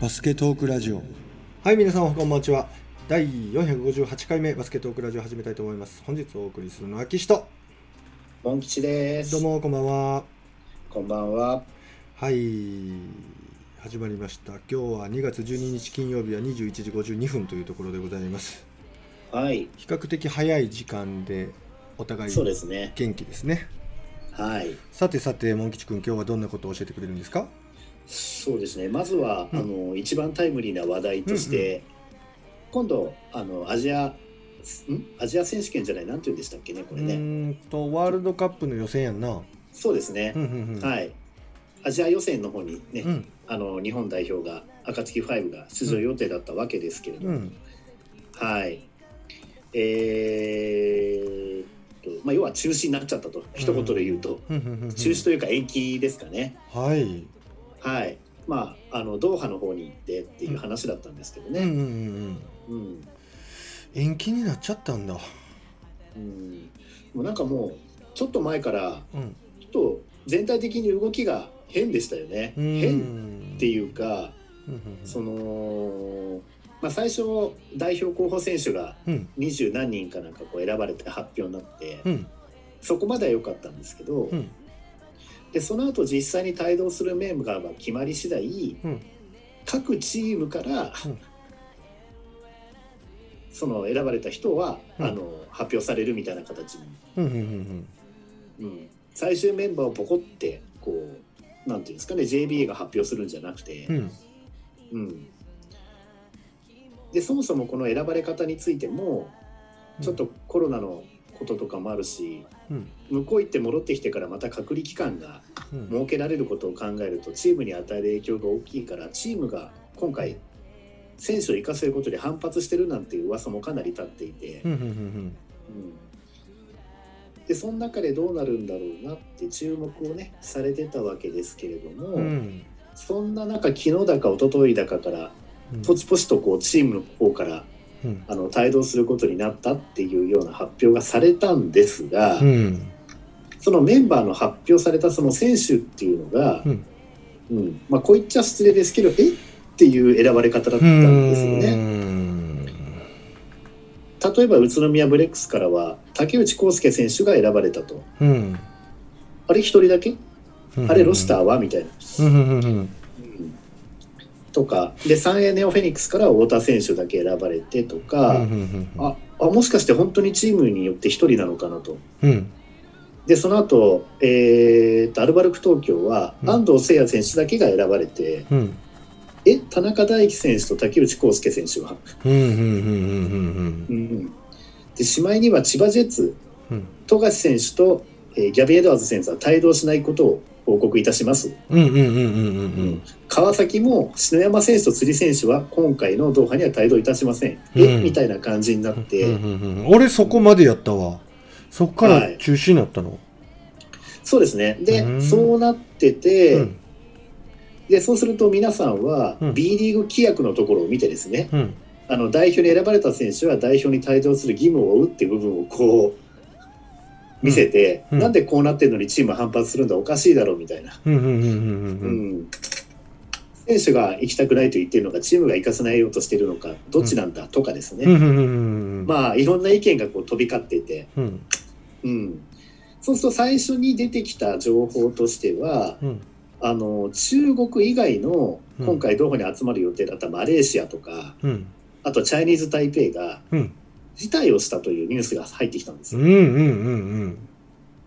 バスケトークラジオはい皆さんこんばんちは第458回目バスケトークラジオ始めたいと思います本日お送りするのは岸とモン吉です。どうもこんばんはこんばんは。はい始まりました今日は2月12日金曜日は21時52分というところでございますはい。比較的早い時間でお互いそうですね。元気ですねはい。さてさてモン吉くん今日はどんなことを教えてくれるんですか？そうですね。まずは、うん。あの一番タイムリーな話題として、今度あのアジアん？アジア選手権じゃない？なんて言うんでしたっけねこれね。んとワールドカップの予選やんな。そうですね。う。んうんうんはい。アジア予選の方にね、うん。あの日本代表が暁ファイブが出場予定だったわけですけれども、うん。はい。えーまあ要は中止になっちゃったと。一言で言うと、うんうんうんうん。中止というか延期ですかね。はいはい。まあ、あのドーハの方に行ってっていう話だったんですけどね。うんうんうんうんうん。延期になっちゃったんだうん。もうなんかもう、ちょっと前から、うんちょっと全体的に動きが変でしたよね。変ってういうか、うんうんその、まあ最初、代表候補選手がうん二十何人かなんかこう選ばれて発表になって、うんそこまでは良かったんですけど、うんでその後実際に帯同するメンバーが決まり次第、うん。各チームから、うん。その選ばれた人は、うん。あの発表されるみたいな形に、うんうんうんうん。最終メンバーをポコってこうなんていうんですかね JBA が発表するんじゃなくて。う、ん。うん。でそもそもこの選ばれ方についてもうん。ちょっとコロナのこととかもあるしうん。向こう行って戻ってきてからまた隔離期間がうん。設けられることを考えるとチームに与える影響が大きいからチームが今回選手を生かせることで反発してるなんていう噂もかなり立っていて、うんうんでその中でどうなるんだろうなって注目をねされてたわけですけれども、うん。うんそんな中昨日だか一昨日だかからうん。ポチポチとこうチームの方からうん。あの帯同することになったっていうような発表がされたんですが、うん。そのメンバーの発表されたその選手っていうのが、うん。うん。まあ、こう言っちゃ失礼ですけどえっていう選ばれ方だったんですよね。うん。例えば宇都宮ブレックスからは竹内康介選手が選ばれたと。うん。あれ一人だけ？うん。あれロスターは？みたいな。うんうんうんうんうんとかで三栄ネオフェニックスからは太田選手だけ選ばれてとか、ああもしかして本当にチームによって一人なのかなと。うん。でその後、えーとアルバルク東京はうん。安藤誠也選手だけが選ばれて、うん。え田中大輝選手と竹内康介選手は、でしまいには千葉ジェッツうん。富樫選手と、えーギャビエ・エドワーズ選手は帯同しないことを報告いたします。川崎も篠山選手と辻選手は今回のドーハには帯同いたしません。え、うん。みたいな感じになって、うんうんうん。俺そこまでやったわ。そっからはい。中止になったの？そうですね。で、うん。そうなってて、うん。でそうすると皆さんはうん。B リーグ規約のところを見てですね、うん。あの代表に選ばれた選手は代表に帯同する義務を負うっていう部分をこう見せて、うん。なんでこうなってるのにチームは反発するんだおかしいだろうみたいな、選手が行きたくないと言ってるのかチームが行かせないようとしてるのかどっちなんだとかですね、まあいろんな意見がこう飛び交っていて、うん。うん、そうすると最初に出てきた情報としてはうん。あの中国以外のうん。今回ドーハに集まる予定だったマレーシアとか、うん。あとチャイニーズ・台北がうん辞退をしたというニュースが入ってきたんですよ。っうんうんうん。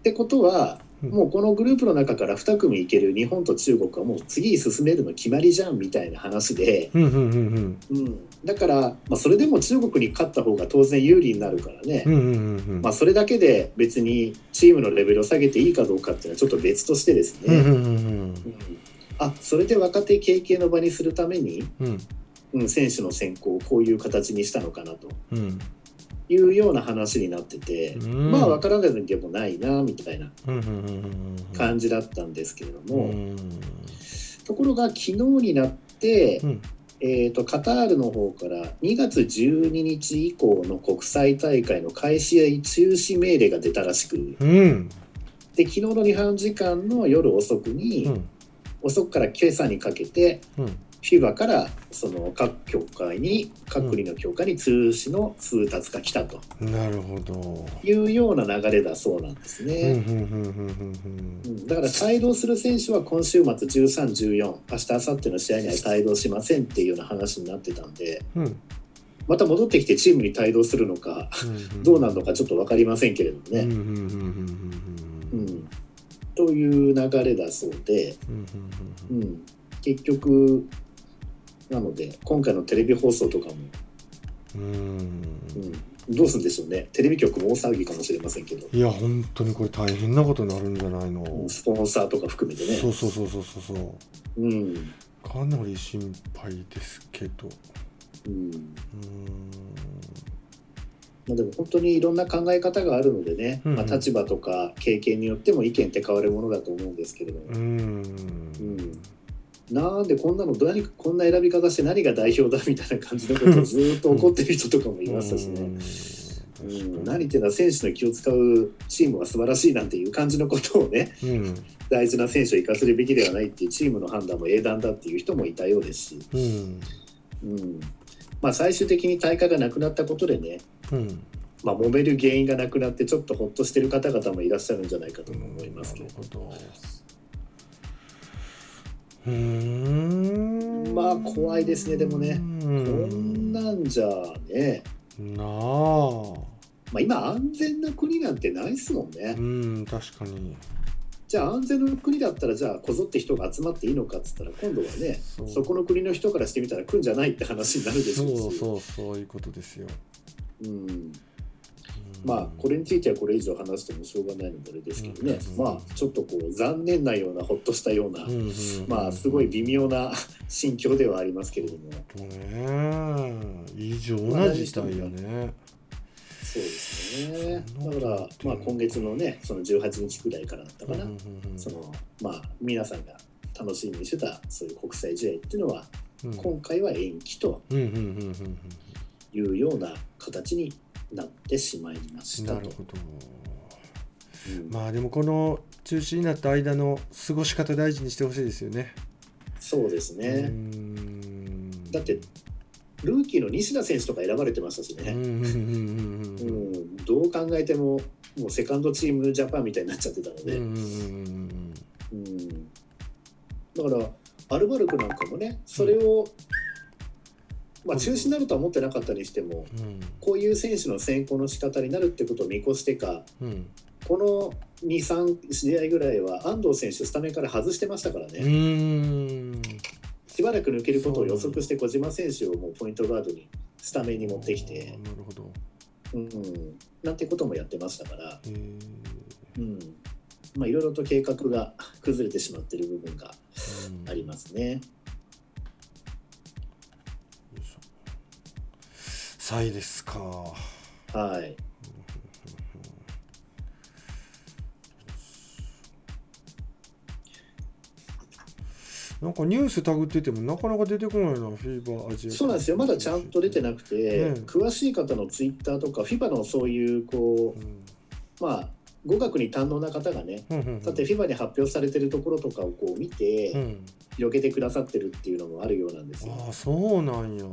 てことはうん。もうこのグループの中から2組いける日本と中国はもう次に進めるの決まりじゃんみたいな話で、うんうんうんうん。うん、だから、まあ、それでも中国に勝った方が当然有利になるからね、うんうんうんうん。まあ、それだけで別にチームのレベルを下げていいかどうかっていうのはちょっと別としてですね、うんうんうん。うん。あそれで若手経験の場にするために、うん。うん、選手の選考をこういう形にしたのかなと。うんいうような話になってて、うん。まあ分からないでもないなみたいな感じだったんですけれども、うん。ところが昨日になって、うん。えー、とカタールの方から2月12日以降の国際大会の開始や中止命令が出たらしくうん。で昨日の日本時間の夜遅くに、うん。遅くから今朝にかけてうん FIBA からその各協会に各国の協会に通知の通達が来たと。なるほど。いうような流れだそうなんですうんうんね。うんうんうん。だから帯同する選手は今週末13、14明日明後日の試合には帯同しませんっていうような話になってたんで。うん。うん。また戻ってきてチームに帯同するのかどうなるのかちょっと分かりませんけれどもね。うんうんうんうんうん、という流れだそうで、うんうんうん。うん、結局なので今回のテレビ放送とかも、うん。うんうん、どうするんでしょうね。テレビ局も大騒ぎかもしれませんけど、いや本当にこれ大変なことになるんじゃないの、うんスポンサーとか含めてね。そうそうそうそうそうそう。うん。かなり心配ですけど。うん。うん。まあ、でも本当にいろんな考え方があるのでね、うん。まあ、立場とか経験によっても意見って変わるものだと思うんですけれども、うん。うんなんでこんなの何こんな選び方して何が代表だみたいな感じのことをずーっと怒ってる人とかもいましたしね。うん、何言ってんだ選手の気を使うチームは素晴らしいなんていう感じのことをねうん。大事な選手を生かせるべきではないっていうチームの判断も英断だっていう人もいたようですし、うん。うん。まあ、最終的に大会がなくなったことでね、うん。まあ、揉める原因がなくなってちょっとほっとしてる方々もいらっしゃるんじゃないかとも思いますけど。なるほどまあ怖いですねでもね。うこんなんじゃね、なあ。まあ、今安全な国なんてないっすもんね。うん確かに。じゃあ安全な国だったらじゃあこぞって人が集まっていいのかっつったら今度はねそこの国の人からしてみたら来んじゃないって話になるでしょうし。そうそうそういうことですよ、うん、うんまあこれについてはこれ以上話してもしょうがないのであれですけどね、うんまあちょっとこう残念なようなほっとしたような、うんまあすごい微妙な心境ではありますけれども。とね異常な事態やね。そうですね。だから、まあ、今月のねその18日くらいからだったかな、そのまあ皆さんが楽しみにしてたそういう国際試合っていうのはうん。今回は延期というような形になってしまいまうんしたと。なるほど。うん。まあでもこの中止になった間の過ごし方大事にしてほしいですよね。そうですうね、ん。だってルーキーの西田選手とか選ばれてましたしね、どう考えてももうセカンドチームジャパンみたいになっちゃってたので、だからアルバルクなんかもねそれを、まあ、中止になるとは思ってなかったにしてもうん。こういう選手の選考の仕方になるってことを見越してかうんこの23試合ぐらいは安藤選手スタメンから外してましたからね、うん。しばらく抜けることを予測して小島選手をもうポイントガードにスタメンに持ってきて、なるほど。うん、なんてこともやってましたから、うん。まあ、いろいろと計画が崩れてしまっている部分がうん。ありますね。よいサイですか。はい。なんかニュースタグっててもなかなか出てこないな、フィーバーアジア。そうなんですよ。まだちゃんと出てなくて、ね詳しい方のツイッターとか FIBA のそういうこうん。うまあ語学に堪能な方がねうんうんうん。さて FIBA に発表されてるところとかをこう見て、うん。広げてくださってるっていうのもあるようなんですよ。ああそうなんや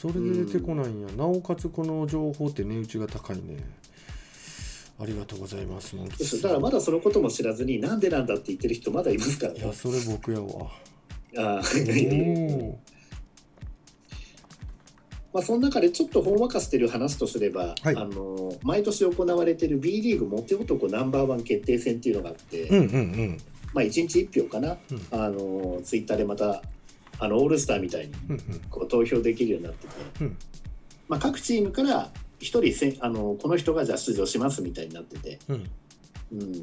それで出てこないんや、なおかつこの情報って値打ちが高いね。ありがとうございますだからまだそのことも知らずになんでなんだって言ってる人まだいますからね。いや。それ僕やわ。ああ。まあ、その中でちょっとほんわかしてる話とすれば、はい。あの毎年行われている B リーグモテ男ナンバーワン決定戦っていうのがあって、うんうんうん。まあ、1日1票かな、うん。あのツイッターでまたあのオールスターみたいにうんうん。こう投票できるようになってて、うん。まあ、各チームから1人せあのこの人がじゃあ出場しますみたいになってて、うん。うん、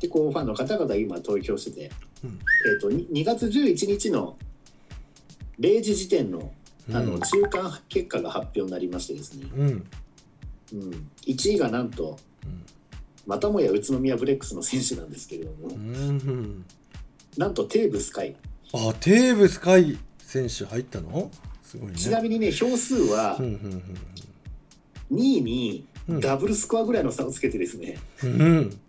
でこうファンの方々が今投票してて、うん。えー、と 2, 2月11日の0時時点のあのうん中間結果が発表になりましてですね、うん。うん、1位がなんとまたもや宇都宮ブレックスの選手なんですけれども、うん。うんなんとテーブス海あテーブス海選手入ったの？すごいね。ちなみにね票数はうんうん2位にうんダブルスコアぐらいの差をつけてですね、うん。うん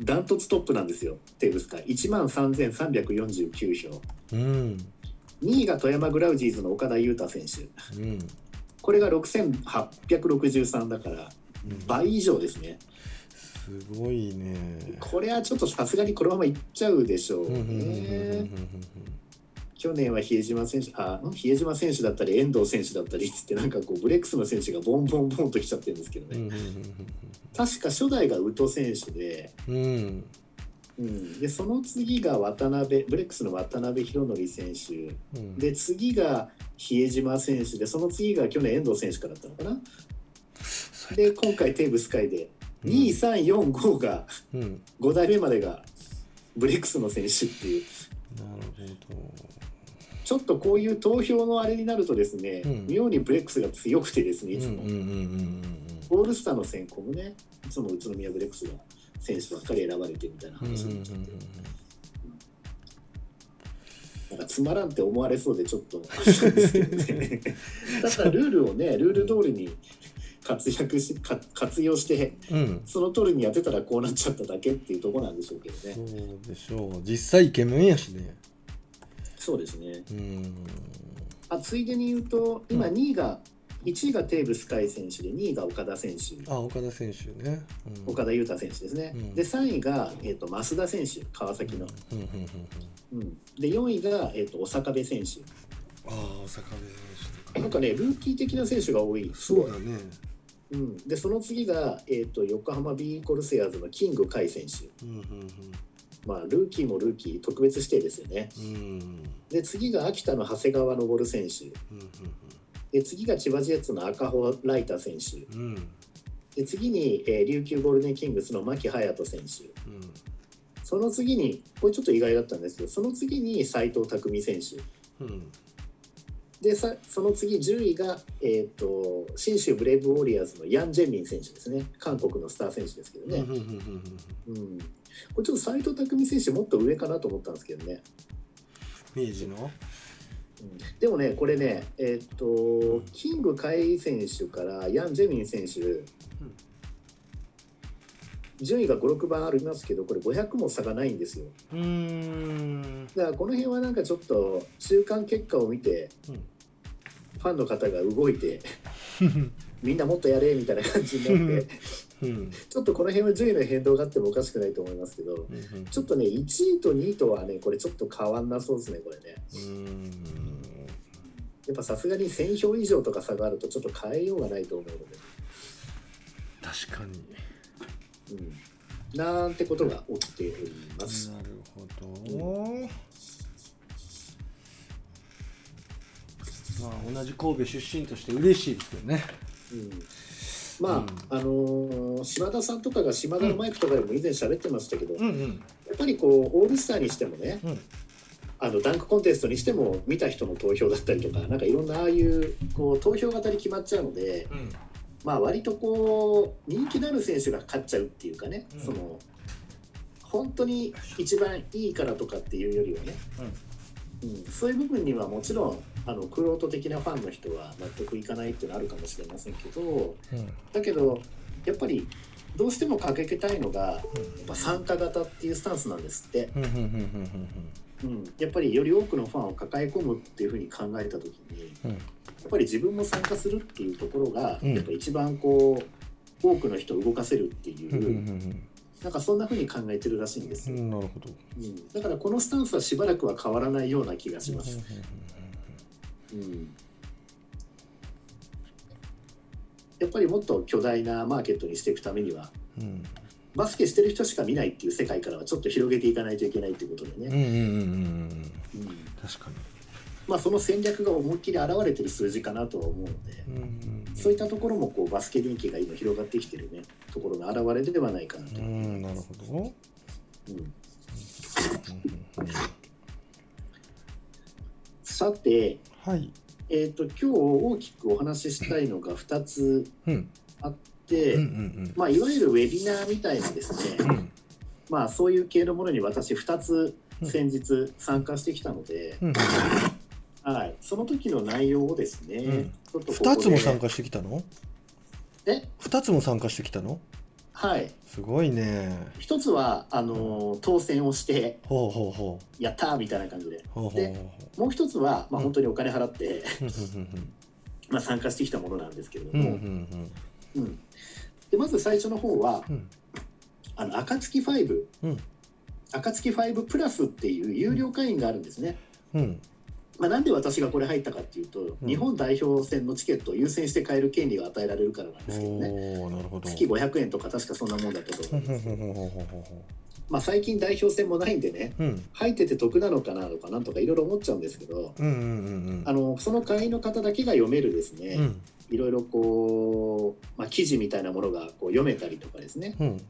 ダントツトップなんですよテーブス海。1万3349票。うん。2位が富山グラウジーズの岡田裕太選手。うん。これが6863だからうん。倍以上ですねすごいね。これはちょっとさすがにこのままいっちゃうでしょうね。去年は比江島選手あん？比江島選手だったり遠藤選手だったりっつってなんかこうブレックスの選手がボンボンボンときちゃってるんですけどね、確か初代が宇都選手で。うん。うん。うん、でその次が渡辺ブレックスの渡辺裕則選手。うん。で次が比江島選手でその次が去年遠藤選手からだったのかな。で今回テーブス海で2345がうん。5代目までがブレックスの選手っていう。なるほど。ちょっとこういう投票のあれになるとですね、うん。妙にブレックスが強くてですねいつも、うんうんうんうんオールスターの選考もねいつも宇都宮ブレックスが選手ばっかり選ばれてみたいなうんうんうん話になっちゃって。なんかつまらんって思われそうでちょっと ただルールをねルール通りに活躍しか活用してうん。うんその通りにやってたらこうなっちゃっただけっていうところなんでしょうけどそねうでしょう。実際イケメンやしね。そうですね。うん。あついでに言うと今うん2位が、1位がテーブス海選手で2位が岡田選手。あ岡田選手ね、うん、岡田裕太選手ですね、うん。で3位が、えー、と増田選手川崎の、うんうんうんうん。うん、で4位が、えー、と長部選手。ああ大阪部選手なんかねルーキー的な選手が多い。そうだねうん、でその次が、えー、と横浜ビーコルセアーズのキング甲斐選手、うんうんまあ、ルーキーもルーキー特別指定ですよね。うんうん。で次が秋田の長谷川昇選手。うんで次が千葉ジェッツの赤穂ライター選手。うん。うんで次に、えー琉球ゴールデンキングスの牧隼人選手。うん。その次にこれちょっと意外だったんですけどその次に斉藤匠選手。うんでさその次10位が、えー、と信州ブレイブウォリアーズのヤン・ジェンミン選手ですね。韓国のスター選手ですけどね、うんこれちょっと斉藤匠選手もっと上かなと思ったんですけどね、明治の？うん、でもねこれねえっ、とキングカイ選手からヤン・ジェミン選手、順位が56番ありますけどこれ500も差がないんですよ。うーん。だからこの辺はなんかちょっと中間結果を見てうんファンの方が動いてみんなもっとやれみたいな感じになってうん。ちょっとこの辺は順位の変動があってもおかしくないと思いますけどうんちょっとね1位と2位とはねこれちょっと変わんなそうですねこれね。うん。やっぱさすがに1000票以上とか差があるとちょっと変えようがないと思うので、確かにうん、なんてことが起きております。なるほど、まあ同じ神戸出身として嬉しいですけどね。うん。まあ、あのー島田さんとかが島田のマイクとかでも以前喋ってましたけど、やうんうん。っぱりこうオールスターにしてもねうん。あのダンクコンテストにしても見た人の投票だったりとかなんかいろんなああいうこう投票型に決まっちゃうので、うんまあ、割とこう人気のある選手が勝っちゃうっていうかね、うん。その本当に一番いいからとかっていうよりはね、うん、そういう部分にはもちろんあのクロート的なファンの人は納得いかないっていうのはあるかもしれませんけどうん。だけどやっぱりどうしても掲げたいのがやっぱ参加型っていうスタンスなんですって、うん。やっぱりより多くのファンを抱え込むっていうふうに考えた時にうん。うんやっぱり自分も参加するっていうところが、うん。やっぱ一番こう多くの人を動かせるっていう、なんかそんなふうに考えてるらしいんですよ、うんなるほど。うん、だからこのスタンスはしばらくは変わらないような気がします、うん、やっぱりもっと巨大なマーケットにしていくためにはうんバスケしてる人しか見ないっていう世界からはちょっと広げていかないといけないっていうことでね、うんうんうんうん。うんうん確かに。まあその戦略が思いっきり現れてる数字かなとは思うので、うんうんそういったところもこうバスケ人気が今広がってきてるねところの表れではないかなと。う思います。ん。なるほど。うんさて、はい。えー、と今日大きくお話ししたいのが2つうん。あって、うんうんまあ、いわゆるウェビナーみたいなですね、うん。うんまあ、そういう系のものに私2つ先日参加してきたので、うんはい、その時の内容をですね、うん。ちょっとここで二つも参加してきたの？え？二つも参加してきたの？はい。すごいね。一つはあのー当選をしてほうほうほやったーみたいな感じで。もう一つは、まあ、うん。本当にお金払って、まあ、参加してきたものなんですけれどうんうんも、うんでまず最初の方はうん。あの暁5、うん。暁5プラスっていう有料会員があるんですね。うん。まあ、なんで私がこれ入ったかっていうと、うん。日本代表戦のチケットを優先して買える権利が与えられるからなんですけどね。なるほど。月500円とか確かそんなもんだったと思うんですほんほんほんほんほんほんまあ最近代表戦もないんでねうん。入ってて得なのかなとかなんとかいろいろ思っちゃうんですけどうんうんうん。あのその会員の方だけが読めるですね、うんいろいろこう、まあ、記事みたいなものがこう読めたりとかですね。うん。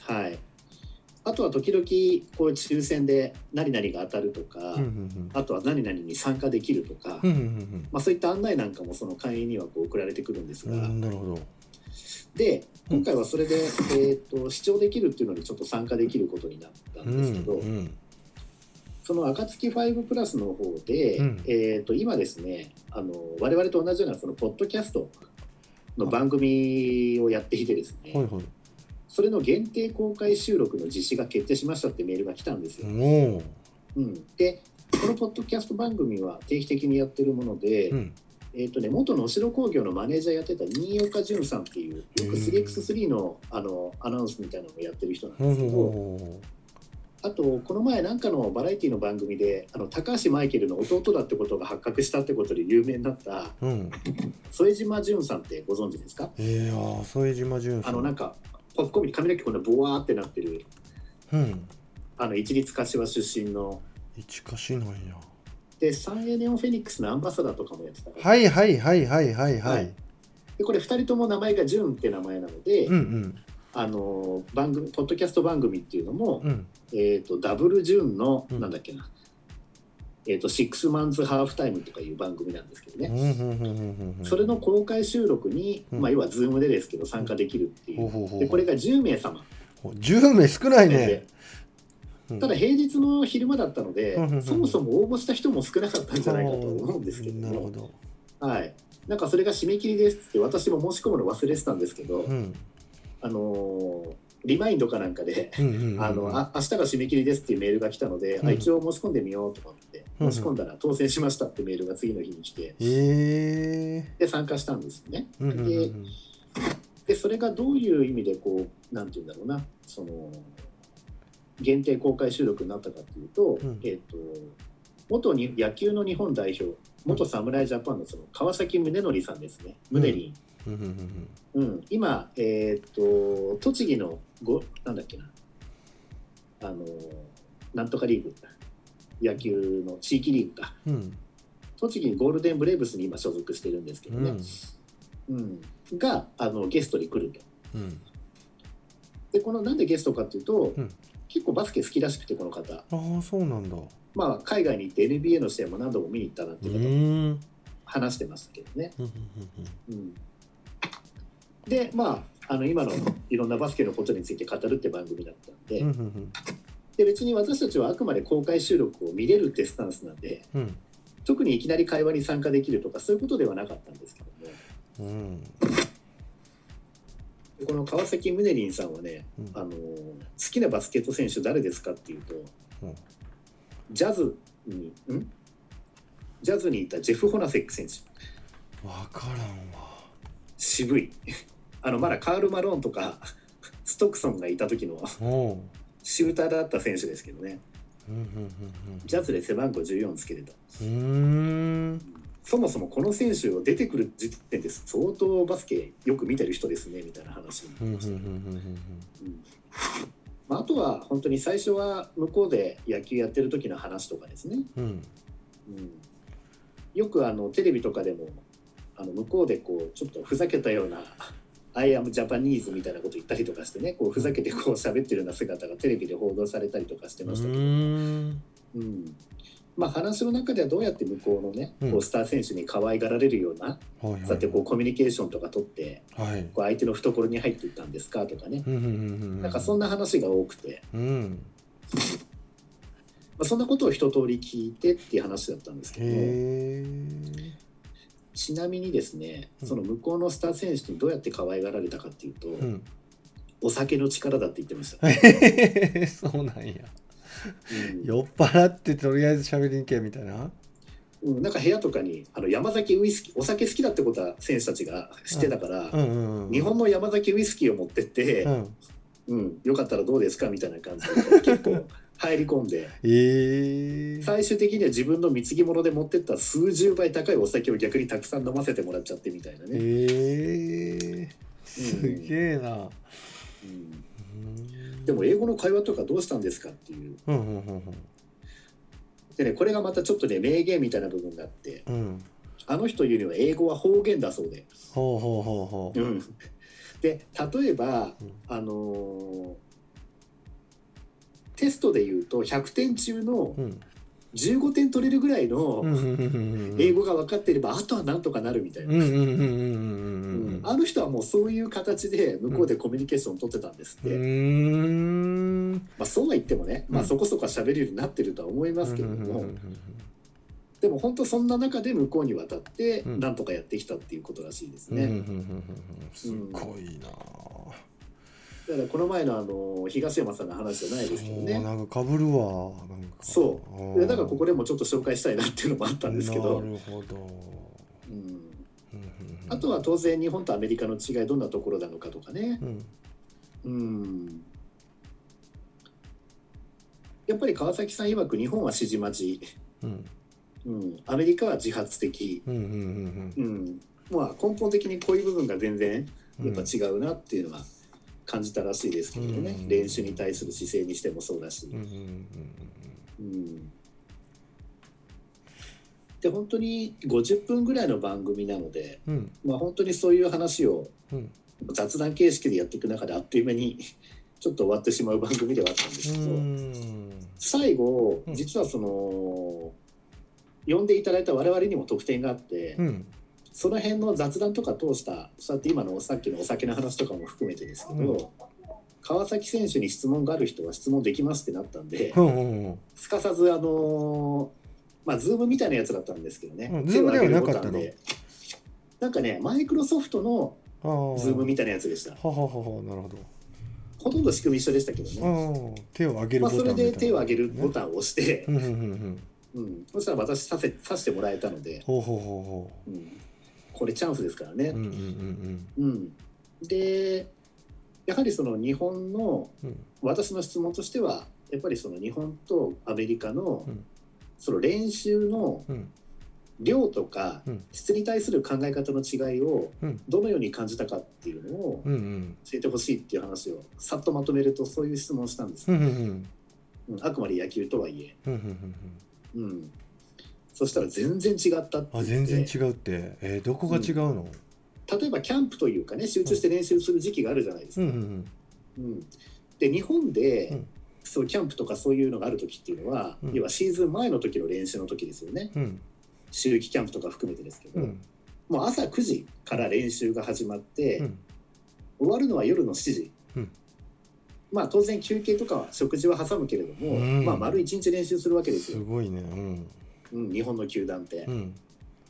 はい。あとは時々こう抽選で何々が当たるとか、うんうんあとは何々に参加できるとか、うんうんうんまあ、そういった案内なんかもその会員にはこう送られてくるんですうが、んなるほど。で今回はそれで、えー、と視聴できるっていうのにちょっと参加できることになったうんですけど、んその暁5プラスの方で、うん。えー、と今ですねあの我々と同じようなそのポッドキャストの番組をやっていてですね、はいはい。それの限定公開収録の実施が決定しましたってメールが来たんですよ。うん、でこのポッドキャスト番組は定期的にやってるもので、うん。えーとね、元能代工業のマネージャーやってた新岡潤さんっていうよくへー 3x3 のあのアナウンスみたいなのをやってる人なんですけど、ほあとこの前なんかのバラエティの番組であの高橋マイケルの弟だってことが発覚したってことで有名になったううん。副島淳さんってご存知ですか？ええああ副島淳さん。あのなんかポッコミ髪の毛こんなボワーってなってるうん。あの一律柏出身の。一かしなんや。でサンエネオンフェニックスのアンバサダーとかもやってた。から、はいはいはいはいはい。ははい。いでこれ2人とも名前が潤って名前なので、うんうんあの番組ポッドキャスト番組っていうのも、うん。えー、とダブルジュンの、うん。なんだっけな、えー、とシックスマンズハーフタイムとかいう番組なんですけどね、それの公開収録に、うん。まあ、要はズームでですけど参加できるっていう、でこれが10名様10名少ないね。ただ平日の昼間だったので、そもそも応募した人も少なかったんじゃないかと思うんですけども、なるほど。はい、なんかそれが締め切りですって私も申し込むの忘れてたんですけど、うんあのーリマインドかなんかでうんうんうん あのあ明日が締め切りですっていうメールが来たので、うん。あ一応申し込んでみようと思ってうん申し込んだら当選しましたってメールが次の日に来てええで参加したんですよね。うんうんうんででそれがどういう意味でこうなんて言うんだろうなその限定公開収録になったかっていうと,、うん。えっと元に野球の日本代表元侍ジャパンのその川崎宗則さんですね。宗リうん。今、えっと栃木のごなんだっけな。あのなんとかリーグ。野球の地域リーグか。うん。うん栃木ゴールデンブレーブスに今所属してるんですけどね、うん。があのゲストに来ると。うん。でこのなんでゲストかっていうと、うん。結構バスケ好きらしくてこの方、ああそうなんだ。うまあ、海外に行って NBA の試合も何度も見に行ったなっていう話してましたけどね。うん。うん、でまああの今のいろんなバスケのことについて語るって番組だったんで,、うんうんうん。で別に私たちはあくまで公開収録を見れるってスタンスなんでうん。特にいきなり会話に参加できるとかそういうことではなかったんですけども。うん。この川崎宗林さんはねうん。あの好きなバスケット選手誰ですかっていうと、うん。ジャズにん？ジャズにいたジェフ・ホナセック選手。わからんわ。渋いあのまだカール・マローンとか ストクソンがいた時のシューターだった選手ですけどね。うんうんジャズで背番号14つけてた。そもそもこの選手を出てくる時点で相当バスケよく見てる人ですねみたいな話りました、あ、あとは本当に最初は向こうで野球やってる時の話とかですね、うんうん。うん、よくあのテレビとかでもあの向こうでこうちょっとふざけたような「アイアムジャパニーズ」みたいなこと言ったりとかしてねこうふざけてこう喋ってるような姿がテレビで報道されたりとかしてうましたけど、ーん。うん。まあ、話の中ではどうやって向こうのね、うん。こうスター選手に可愛がられるようなうやってこうコミュニケーションとか取ってはい。こう相手の懐に入っていったんですかとかね。うんうんうんうんなんかそんな話が多くて、うん。まあ、そんなことを一通り聞いてっていう話だったんですけどちなみにですね、うん。その向こうのスター選手にどうやって可愛がられたかっていうと、うん。お酒の力だって言ってました、そうなんや。うん。酔っ払ってとりあえず喋りに行けみたいな？うん、なんか部屋とかにあの山崎ウイスキーお酒好きだってことは選手たちが知ってたから、うんうんうん。日本の山崎ウイスキーを持ってって、うん。うんよかったらどうですかみたいな感じで結構入り込んで。ええ最終的には自分の貢ぎ物で持ってった数十倍高いお酒を逆にたくさん飲ませてもらっちゃってみたいなね、ええすげえな。うん。うんでも英語の会話とかどうしたんですかっていう。うんうんうんでねこれがまたちょっとね名言みたいな部分があって。うんうん。あの人言うには英語は方言だそうで、ほうほうほうほう。うん、で例えばうん。あのーテストで言うと100点中のうん。15点取れるぐらいの英語が分かっていればあとはなんとかなるみたいな、あの人はもうそういう形で向こうでコミュニケーションを取ってたんですって、まあ、そうは言ってもね、まあ、うんそこそこ喋れるようになってるとは思いますけれども、でも本当そんな中で向こうに渡ってうん。なんとかやってきたっていうことらしいですね。うんすごいなだからこの前のあの東山さんの話じゃないですけどね。なんか被るわなんか。そう。だからここでもちょっと紹介したいなっていうのもあったんですけど、なるほど。うん、うんうんあとは当然日本とアメリカの違いどんなところなのかとかね。う、ん。うん、やっぱり川崎さん曰く日本は指示待ち、うん。うん、アメリカは自発的、うんうんうんうん。まあ、根本的にこういう部分が全然うんやっぱ違うなっていうのは感じたらしいですけどね、うん。練習に対する姿勢にしてもそうだし。うんうんうんうんで本当に50分ぐらいの番組なので、うん。うんまあ、本当にそういう話をうん。雑談形式でやっていく中であっという間に ちょっと終わってしまう番組ではあったんですけど、うん。最後うん。実はその呼んでいただいた我々にも特典があって、うんその辺の雑談とか通したそうやって今のさっきのお酒の話とかも含めてですけど、うん。川崎選手に質問がある人は質問できますってなったんで、うんうんうん。すかさずあのーまあズームみたいなやつだったんですけどね、うん手を挙げる Zoom ではなかったの？なんかねマイクロソフトのああズームみたいなやつでした。ははははなるほど。ほとんど仕組み一緒でしたけどね、ああ手を上げるまあ、ボタン。それで手を挙げるボンタンを押して、うんそしたら私させさせてもらえたので、ほうほうほうほうん、これチャンスですからね。でやはりその日本の私の質問としてはやっぱりその日本とアメリカのうん。その練習のうん。量とかうん。質に対する考え方の違いをうん。どのように感じたかっていうのを教えてほしいっていう話をさっとまとめるとそういう質問をしたんです、うんうんあくまで野球とはいえ、うん、そしたら全然違ったって言あ全然違うって。えーどこが違うの？例えばキャンプというかね集中して練習する時期があるじゃないですか。うんうんうん。で日本で、うん。そうキャンプとかそういうのがある時っていうのは、うん。要はシーズン前の時の練習の時ですよね。うん。秋季キャンプとか含めてですけど、うん。もう朝9時から練習が始まって、うん。終わるのは夜の7時、うん。まあ当然休憩とかは食事は挟むけれども、うん。まあ丸一日練習するわけですよ、すごいねうんうん、日本の球団って、うん。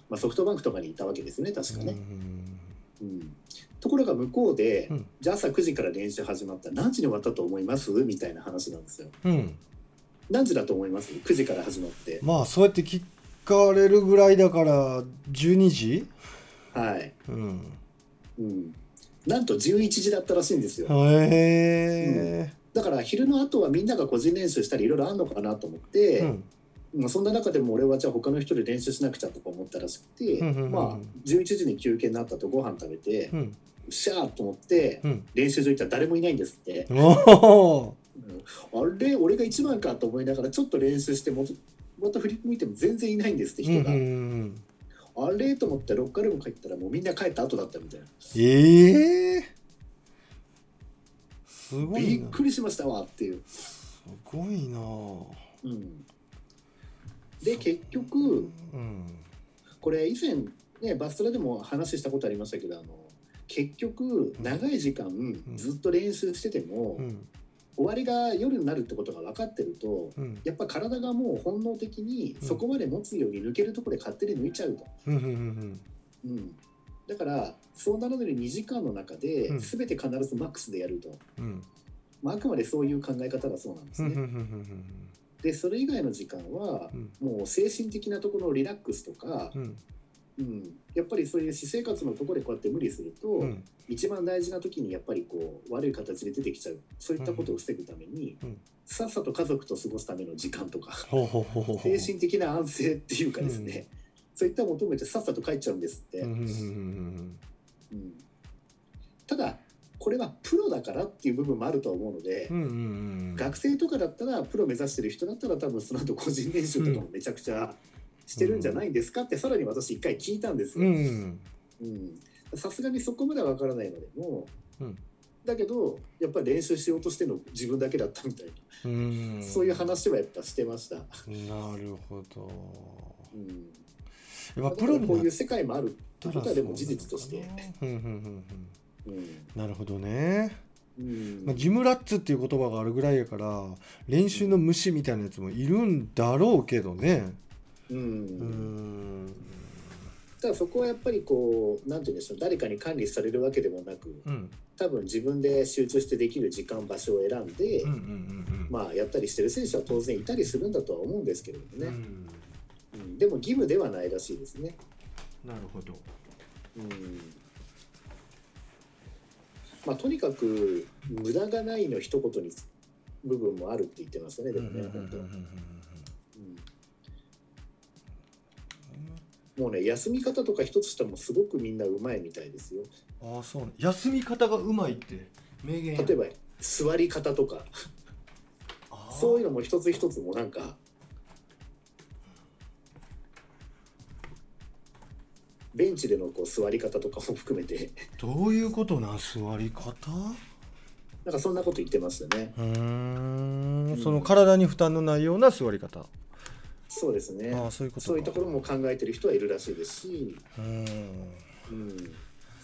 まあ、ソフトバンクとかにいたわけですね確かね、うんうんところが向こうで、うん。じゃあ朝9時から練習始まったら何時に終わったと思います？みたいな話なんですよ。うん。何時だと思います ?9 時から始まって。まあそうやって聞かれるぐらいだから12時？はい、うん。うん、なんと11時だったらしいんですよ。へえだから昼の後はみんなが個人練習したりいろいろあるのかなと思って、うんまあ、そんな中でも俺はじゃあ他の人で練習しなくちゃとか思ったらしくて、うんうんうんうん。まあ11時に休憩になったとご飯食べて、うん。シャーと思ってうん。練習場行ったら誰もいないんですって、おー。あれ俺が一番かと思いながらちょっと練習してもまた振り向いても全然いないんですって人が、うんうんうんあれと思ってロッカールーム帰ったらもうみんな帰った後だったみたいな。ええすごびっくりしましたわっていう、すごいな。うん、で結局うん。これ以前ねバストラでも話したことありましたけどあの結局長い時間ずっと練習してても、うん。終わりが夜になるってことが分かってるとうん。やっぱ体がもう本能的にそこまで持つように抜けるところで勝手に抜いちゃうと。だからそうなるのに2時間の中でうん。全て必ずマックスでやると、うん。まあ、あくまでそういう考え方がそうなんですね。でそれ以外の時間はうん。もう精神的なところのリラックスとかう、ん。うん、やっぱりそういう私生活のところでこうやって無理すると、うん。一番大事な時にやっぱりこう悪い形で出てきちゃう。そういったことを防ぐために、うん。さっさと家族と過ごすための時間とか精神的な安静っていうかですね、そういった求めてさっさと帰っちゃうんですって。うん。ただこれはプロだからっていう部分もあるとは思うので、うんうんうん。うん学生とかだったらプロ目指してる人だったら多分その後個人練習とかもめちゃくちゃしてるんじゃないんですかってさらに私一回聞いたんですよ。さすがにそこまでは分からないのでも、うん。だけどやっぱり練習しようとしてるの自分だけだったみたいな、うん。そういう話はやっぱしてました。なるほど。うん、やっぱだからこういう世界もあるってことはでも事実として。なるほどね、うん。まあ、ジムラッツっていう言葉があるぐらいやから練習の虫みたいなやつもいるんだろうけどね。うん。うん。ただそこはやっぱりこうなんて言うんでしょう誰かに管理されるわけでもなくうん。多分自分で集中してできる時間場所を選んで、うんうんうん。まあやったりしてる選手は当然いたりするんだとは思うんですけれどもね、うん。うん。でも義務ではないらしいですね。なるほど。うんまあ、とにかく無駄がないの一言に部分もあるって言ってましたねでもね本当、うん。もうね休み方とか一つしたらもすごくみんなうまいみたいですよ。ああそうね。休み方がうまいって名言や例えば座り方とか。そういうのも一つ一つもなんかベンチでのこう座り方とかも含めて。どういうことなん座り方？なんかそんなこと言ってましたね。うーん。その体に負担のないような座り方。そうですね。ああそういうことか。そういうところも考えてる人はいるらしいですし、うん。うん、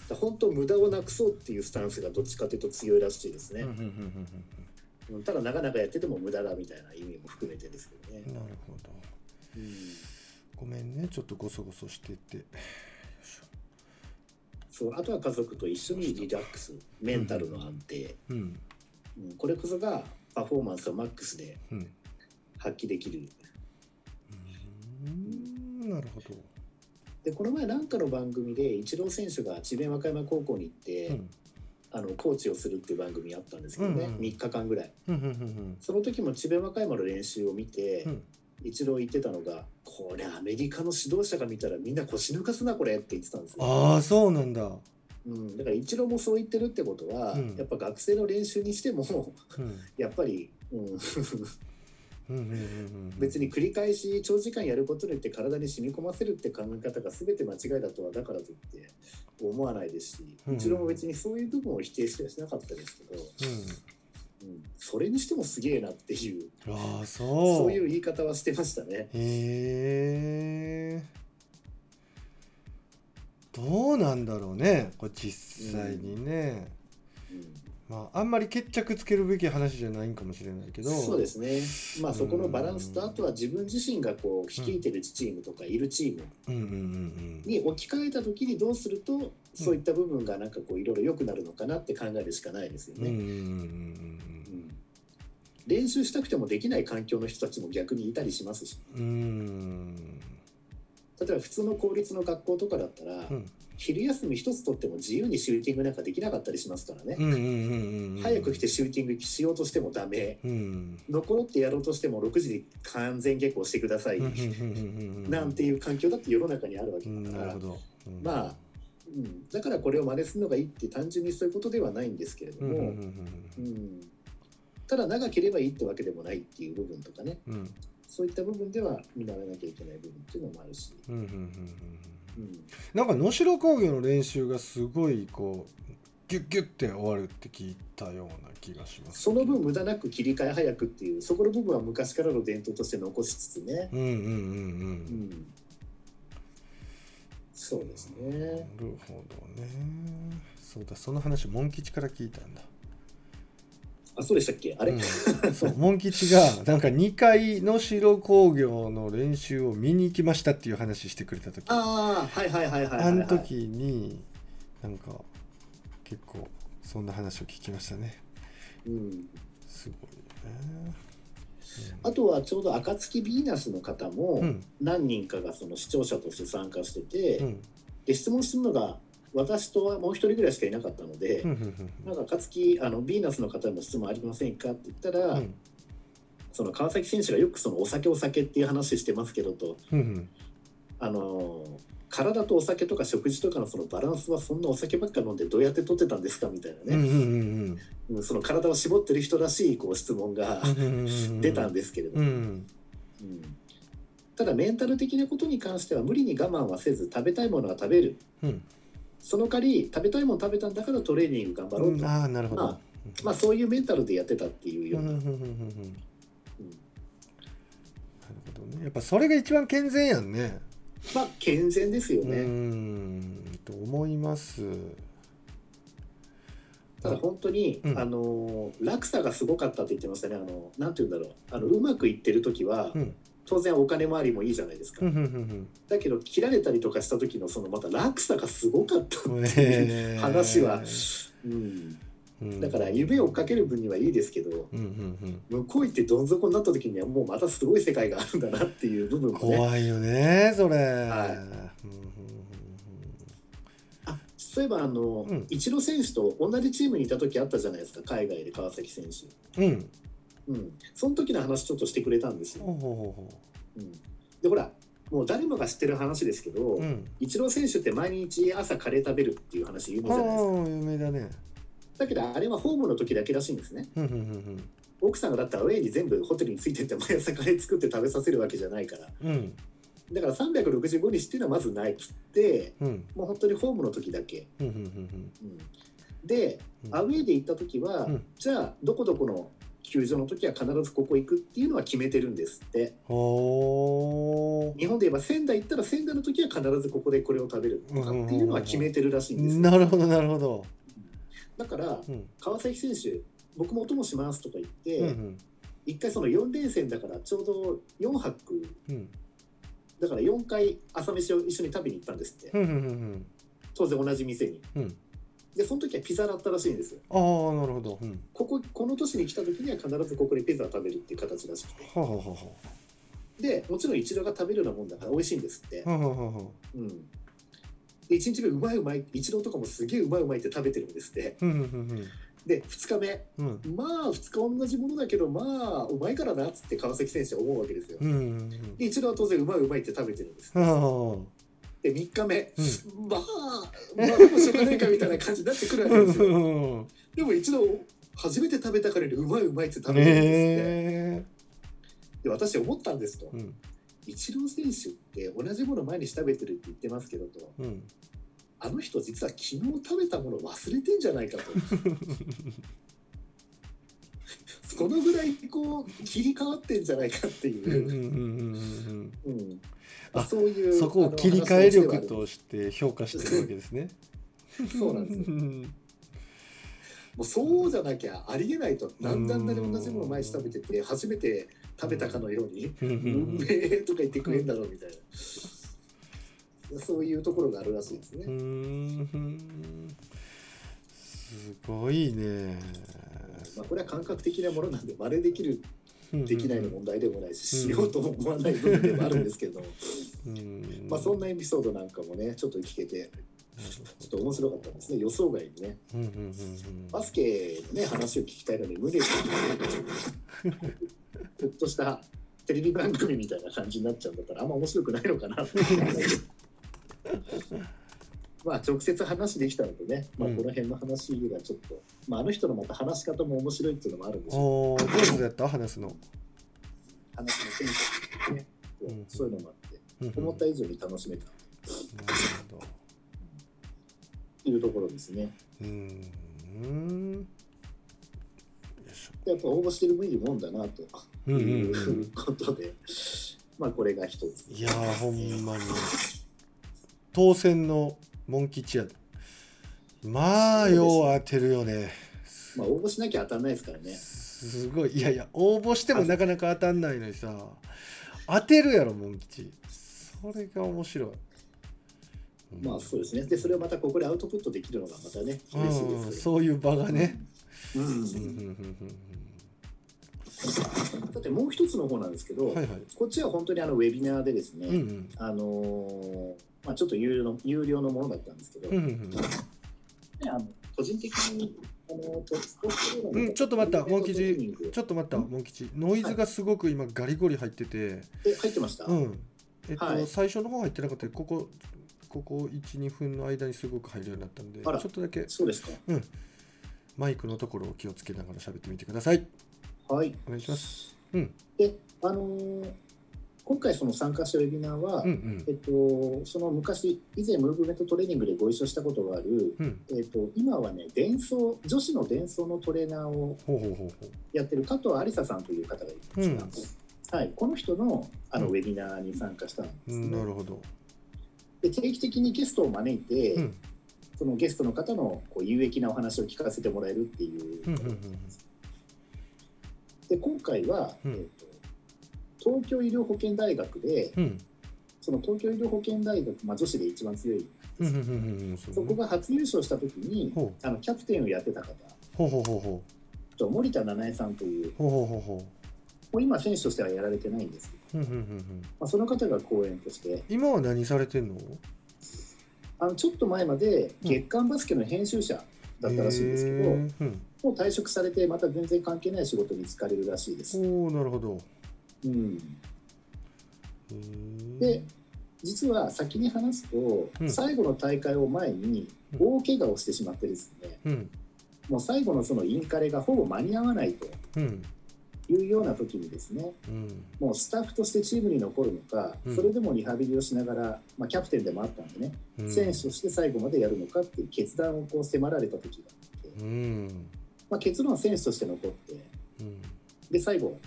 本当無駄をなくそうっていうスタンスがどっちかというと強いらしいですね。ただなかなかやってても無駄だみたいな意味も含めてですけどね。うん、なるほど。うん、ごめんね。ちょっとゴソゴソしててそうあとは家族と一緒にリラックスメンタルの安定、ょうん。うん、これこそがパフォーマンスをマックスでうん。発揮できる。うーん。なるほど。でこの前なんかの番組でイチロー選手が智弁和歌山高校に行って、うん。あのコーチをするっていう番組あったんですけどね、うんうん3日間ぐらい。うんうんうんその時も智弁和歌山の練習を見て、うんイチロー言ってたのが「これアメリカの指導者が見たらみんな腰抜かすなこれ」って言ってたんですよ。ああそうなんだ。うん、だからイチローもそう言ってるってことは、うん。やっぱ学生の練習にしてもうん。やっぱり、うん、別に繰り返し長時間やることによって体に染み込ませるって考え方が全て間違いだとはだからといって思わないですし、うん。イチローも別にそういう部分を否定してはしなかったですけど、うん、それにしてもすげえなっていうあそう。そういう言い方はしてましたね。へえどうなんだろうねこれ実際にね、うんまああんまり決着つけるべき話じゃないんかもしれないけど。そうですね、まあ、そこのバランスと、あとは自分自身がこう率いてるチームとかいるチーム。に置き換えた時にどうするとそういった部分がなんかこういろいろ良くなるのかなって考えるしかないですよね。練習したくてもできない環境の人たちも逆にいたりしますし。うんうん。例えば普通の公立の学校とかだったら、うん昼休み一つ取っても自由にシューティングなんかできなかったりしますからね、早く来てシューティングしようとしてもダメ。うん。残ってやろうとしても6時に完全下校してください、なんていう環境だって世の中にあるわけうんだから、まあ、うん、だからこれを真似するのがいいって単純にそういうことではないんですけれども、うんただ長ければいいってわけでもないっていう部分とかね。うん。うんそういった部分では見習わなきゃいけない部分っていうのもあるし、うんうんうんうんうん、なんか能代工業の練習がすごいこうギュッギュッて終わるって聞いたような気がしますその分無駄なく切り替え早くっていうそこの部分は昔からの伝統として残しつつね、うんうんうんううん。ん、そうですね。なるほどね。そうだその話モン吉から聞いたんだあそうでしたっけ？あれ、うん、そうモン吉がなんか2回能代工業の練習を見に行きましたっていう話してくれた時。ああはいはいはいはいはい、はい、あの時になんか結構そんな話を聞きましたね。うん、すごいね。あとはちょうど暁ヴィーナスの方もうん。何人かがその視聴者として参加してて、うん。で質問するのが私とはもう一人ぐらいしかいなかったので、なんか暁あのヴィーナスの方の質問ありませんかって言ったら、うん。その川崎選手がよくそのお酒お酒っていう話してますけどとうんうん。あの体とお酒とか食事とかのそのバランスはそんなお酒ばっか飲んでどうやって取ってたんですかみたいなね、その体を絞ってる人らしいこう質問が出たんですけれども、うん。うん。ただメンタル的なことに関しては無理に我慢はせず食べたいものは食べる。うんその代わり食べたいもの食べたんだからトレーニング頑張ろうと、ああなるほど。ままあそういうメンタルでやってたっていうような、うんうんうんうんうん。うんなるほどね。やっぱそれが一番健全やんね。まあ健全ですようね、んと思います。ただ本当に、うん。あの落差がすごかったって言ってましたね。あのなんて言うんだろう。あのうまくいってる時は、うん当然お金回りもいいじゃないですか、だけど切られたりとかした時のそのまた落差がすごかったってうんいう話は、うん、うん。だから夢を追っかける分にはいいですけど向こう行ってどん底になった時にはもうまたすごい世界があるんだなっていう部分もね。怖いよねそれ、はい。そういえばあの、うん。イチロー選手と同じチームにいた時あったじゃないですか海外で川崎選手、うんうん。うん、その時の話ちょっとしてくれたんですよ、ほうほうほうん、でほらもう誰もが知ってる話ですけど、うん。イチロー選手って毎日朝カレー食べるっていう話有名あじゃないですか。あ有名だね。だけどあれはホームの時だけらしいんですね。奥さんがだったらアウェイに全部ホテルについてって毎朝カレー作って食べさせるわけじゃないから。うん。うんだから365日っていうのはまずないっつって。うん。もう本当にホームの時だけ、でうん。アウェイで行った時は、うん。じゃあどこどこの球場の時は必ずここ行くっていうのは決めてるんですって。ほ日本で言えば仙台行ったら仙台の時は必ずここでこれを食べるとかっていうのは決めてるらしいんですなるほどなるほど。だからうん。川崎選手僕もお供しますとか言って、うんうん。一回その4連戦だからちょうど4泊。うん。だから4回朝飯を一緒に食べに行ったんですって。うんうんうん。当然同じ店に。うんでその時はピザだったらしいんですよ。ああなるほど。うん。こここの年に来た時には必ずここでピザを食べるっていう形らしくて。はあはあはでもちろん一郎が食べるようなもんだから美味しいんですって。あ、はあはあはあうん、で1日目うまいうまい一郎とかもすげえうまいうまいって食べてるんですって。うんうんで2日目。うん。うんまあ2日同じものだけどまあうまいからなっつって川崎選手は思うわけですよ。うんうんうん。で一郎は当然うまいうまいって食べてるんですはあはで3日目、うまあまあでもしょうがないかみたいな感じになってくるわけですよ。あでも一度初めて食べたからにうまいうまいって食べてるんですって、へで私思ったんですと。えうん。イチロー選手って同じもの毎日食べてるって言ってますけどと。うん。あの人実は昨日食べたもの忘れてんじゃないかと。このぐらいこう切り替わってんじゃないかっていう、そういうそこを切り替え力として評価してるわけですね。そうなんですよ。んもうそうじゃなきゃありえないとなんであんなに同じもの毎日食べてて初めて食べたかのようにうん「うんめえ」とか言ってくれんだろうみたいな。そういうところがあるらしいですね。うん。すごいね。まあ、これは感覚的なものなんで真似できるできないの問題でもないし、うんしようとも思わない部分でもあるんですけど、うん。まあ、そんなエピソードなんかもねちょっと聞けてちょっと面白かったですね。予想外にね。うんうんうんバスケのね話を聞きたいのに胸がちょっとしたテレビ番組みたいな感じになっちゃうんだったらあんま面白くないのかな。まあ直接話できたのでね、まあ、うん。この辺の話がちょっと、まあ、あの人のまた話し方も面白いっていうのもあるんでしょう。おー上手だった？話すの。話のセンスね、うん。そういうのもあって。うんうん思った以上に楽しめた。なるほど。というところですね。うーん。やっぱ応募してる分にもんだなと。いううん。ことで、まあこれが一つ。いやーほんまに。当選のモン吉や。でまあよう当てるよね。まあ応募しなきゃ当たんないですからね。すごい。いやいや応募してもなかなか当たんないのにさ。当てるやろモン吉それが面白いまあそうですね。で、それをまたここでアウトプットできるのがまたね、嬉しいうんです。そういう場がね。さてもう一つの方なんですけど、うんはいはい。こっちは本当にあのウェビナーでですね、うんうんあのーまあ、ちょっと有料の有料のものだったんですけど、うんうんねあの個人的にあのうんちょっと待ったモン吉ちょっと待った、モン吉。ノイズがすごく今ガリゴリ入ってて、え入ってました、うん。えっと、はい最初の方入ってなかったけどここ、ここ1、2分の間にすごく入るようになったんで、ちょっとだけそうですかマイクのところを気をつけながら喋ってみてください。はいお願いします。うん。であのー今回その参加したウェビナーは、うんうんえっと、その昔以前ムーブメントトレーニングでご一緒したことがある、うん。えっと、今はね伝送女子の伝送のトレーナーを。やってる加藤有沙さんという方がいるんですが、はい、この人のあのうんウェビナーに参加したんですうんね。なるほど。で定期的にゲストを招いて、うん。そのゲストの方のこう有益なお話を聞かせてもらえるっていう。うんうんうんで今回は、うんえーと東京医療保険大学でうん。その東京医療保険大学、まあ、女子で一番強いうんうんうんうん。そそこが初優勝した時にあのキャプテンをやってた方ほうほうほうほと森田七重さんというう。ほうほうほうほもう今選手としてはやられてないんですけど、う。うんうんうんうん。まあ、その方が講演として今は何されてんの？あのちょっと前まで月刊バスケの編集者だったらしいんですけど、へーうん。もう退職されてまた全然関係ない仕事に就かれるらしいです。おおなるほど。うん、で実は先に話すと、うん最後の大会を前に大怪我をしてしまってですね、うん。もう最後のそのインカレがほぼ間に合わないとうん。いうような時にですねうん。もうスタッフとしてチームに残るのか、うんそれでもリハビリをしながら、まあ、キャプテンでもあったんでね、うん。選手として最後までやるのかっていう決断をこう迫られた時があって、うん。まあ、結論選手として残ってうん。で最後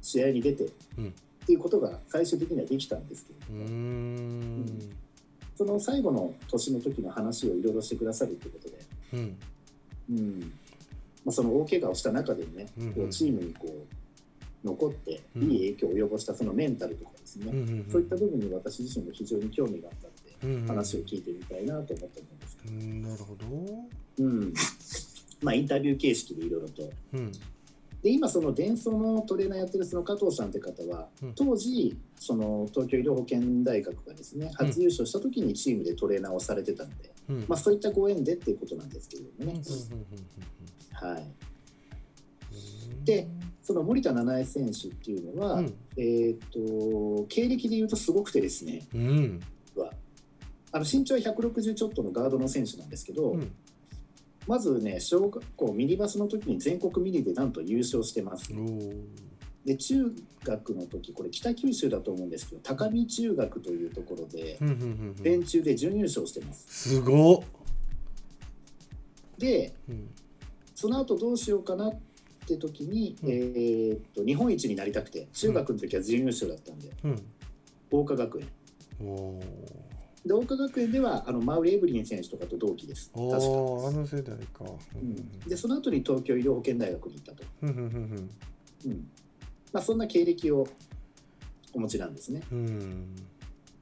試合に出て、うんっていうことが最終的にはできたんですけれどうも、ん。その最後の年の時の話をいろいろしてくださるということで、うん。うんまあ、その大怪我をした中でもね、うんこうチームにこう残ってうんいい影響を及ぼしたそのメンタルとかですね、うん。そういった部分に私自身も非常に興味があったので、うん。話を聞いてみたいなと思ったんですけうん。なるほど。ど、うんまあ、インタビュー形式でいろいろと。うん。で今その伝送のトレーナーやってるその加藤さんって方は、うん当時その東京医療保険大学がですね初優勝した時にチームでトレーナーをされてたので、うん。まあ、そういったご縁でっていうことなんですけれどうん。うん。もね、はい、うん。でその森田七重選手っていうのは、うん。えーっと経歴でいうとすごくてですねうん。はあの身長は160ちょっとのガードの選手なんですけど、うん。まずね小学校ミニバスの時に全国ミニでなんと優勝してます。で中学の時これ北九州だと思うんですけど高見中学というところで。連中で準優勝してますすごっ。でうん。その後どうしようかなって時に、うんえーっと日本一になりたくて中学の時は準優勝だったんで、うん。桜花学園で桜花学園ではあのマウリ・エブリン選手とかと同期です確かあの世代か。うん、でその後に東京医療保険大学に行ったと、うん。まあ、そんな経歴をお持ちなんですね、うん。うん。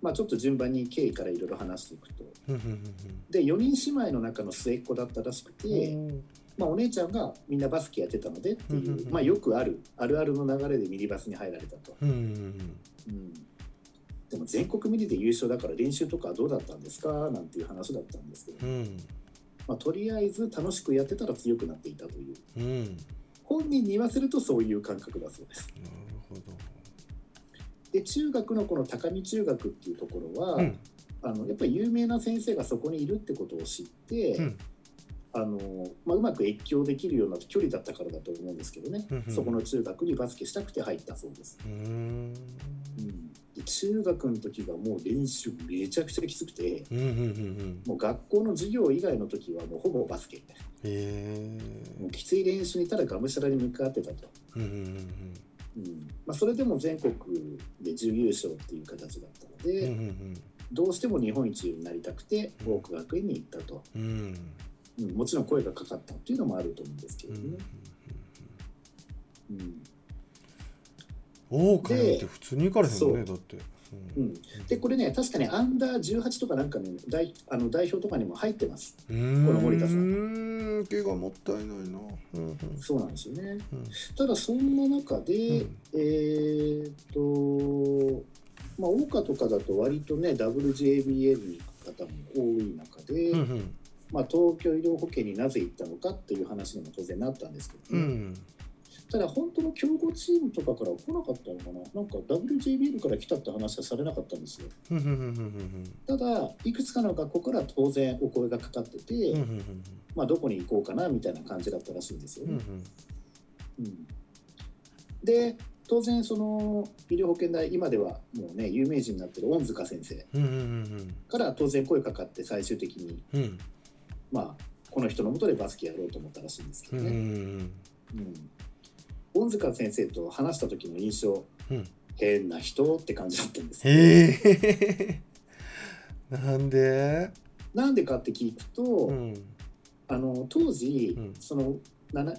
まあ、ちょっと順番に経緯からいろいろ話していくとうん。うん。で4人姉妹の中の末っ子だったらしくて、うん。まあ、お姉ちゃんがみんなバスケやってたのでっていう、まあ、よくあるあるあるの流れでミニバスに入られたと、うん。うん、でも全国ミニで優勝だから練習とかはどうだったんですかなんていう話だったんですけど、うん。まあ、とりあえず楽しくやってたら強くなっていたといううん。なる本人に言わせるとそういう感覚だそうですほど。で中学のこの高見中学っていうところは、うん。あのやっぱり有名な先生がそこにいるってことを知って、うん。あのまあ、うまく越境できるような距離だったからだと思うんですけどね、そこの中学にバスケしたくて入ったそうです、中学の時がもう練習めちゃくちゃきつくてうん。うん。うん。もう学校の授業以外の時はもうほぼバスケへえ。もうきつい練習にただがむしゃらに向かってたと、うん。うん。うんまあ、それでも全国で準優勝っていう形だったのうん。うで、ん。どうしても日本一になりたくて大久学園に行ったと、うん。うん、もちろん声がかかったっていうのもあると思うんですけれどね、うん大岡なんて普通に行かれへんもんね、だって。う。ん、でこれね確かにアンダー18とかなんかね代あの代表とかにも入ってます。この森田さん。怪我もったいないな、うんうん。そうなんですよね。うん。ただそんな中で、うん。えーっとまあ桜花とかだと割とね WJBA の方も多い中で、うんうん。まあ、東京医療保険になぜ行ったのかっていう話にも当然なったんですけどね、うんただ本当の強豪チームとかから来なかったのかな。なんか WJBL から来たって話はされなかったんですよ。ただいくつかの学校から当然お声がかかってて、まあ、どこに行こうかなみたいな感じだったらしいんですようんね、うん。で当然その医療保険代今ではもうね有名人になってる恩塚先生から当然声かかって最終的にまあこの人のもとでバスケやろうと思ったらしいんですけどね、ん。うん恩塚先生と話した時の印象うん。変な人って感じだったんですえ。なんで？なんでかって聞くと、うん。あの当時、うん。その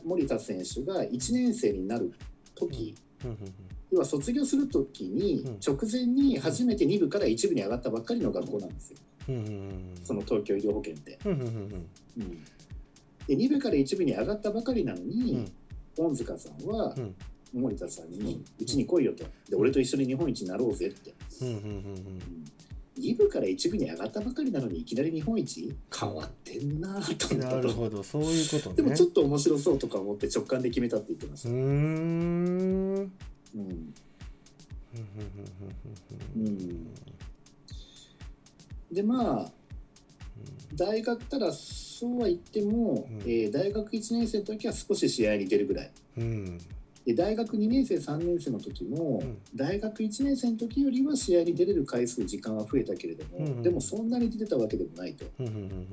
森田選手が1年生になる時、うん。要は卒業する時に、うん。直前に初めて2部から1部に上がったばっかりの学校なんですよ。その東京医療保険って。うんで2部から1部に上がったばかりなのうん。に、恩塚さんはうん。森田さんに「うちに来いよ」と「で俺と一緒に日本一になろうぜ」って、うんうんうんうん。2部から1部に上がったばかりなのにいきなり日本一？変わってんなと思ったと。ほどそういうことね。でもちょっと面白そうとか思って直感で決めたって言ってました。うんうん。うん。でまあ大学ただそうは言っても、うん。えー大学1年生の時は少し試合に出るぐらい。うん。で大学2年生3年生の時も、うん。大学1年生の時よりは試合に出れる回数時間は増えたけれども、うんでもそんなに出てたわけでもないと、うんうん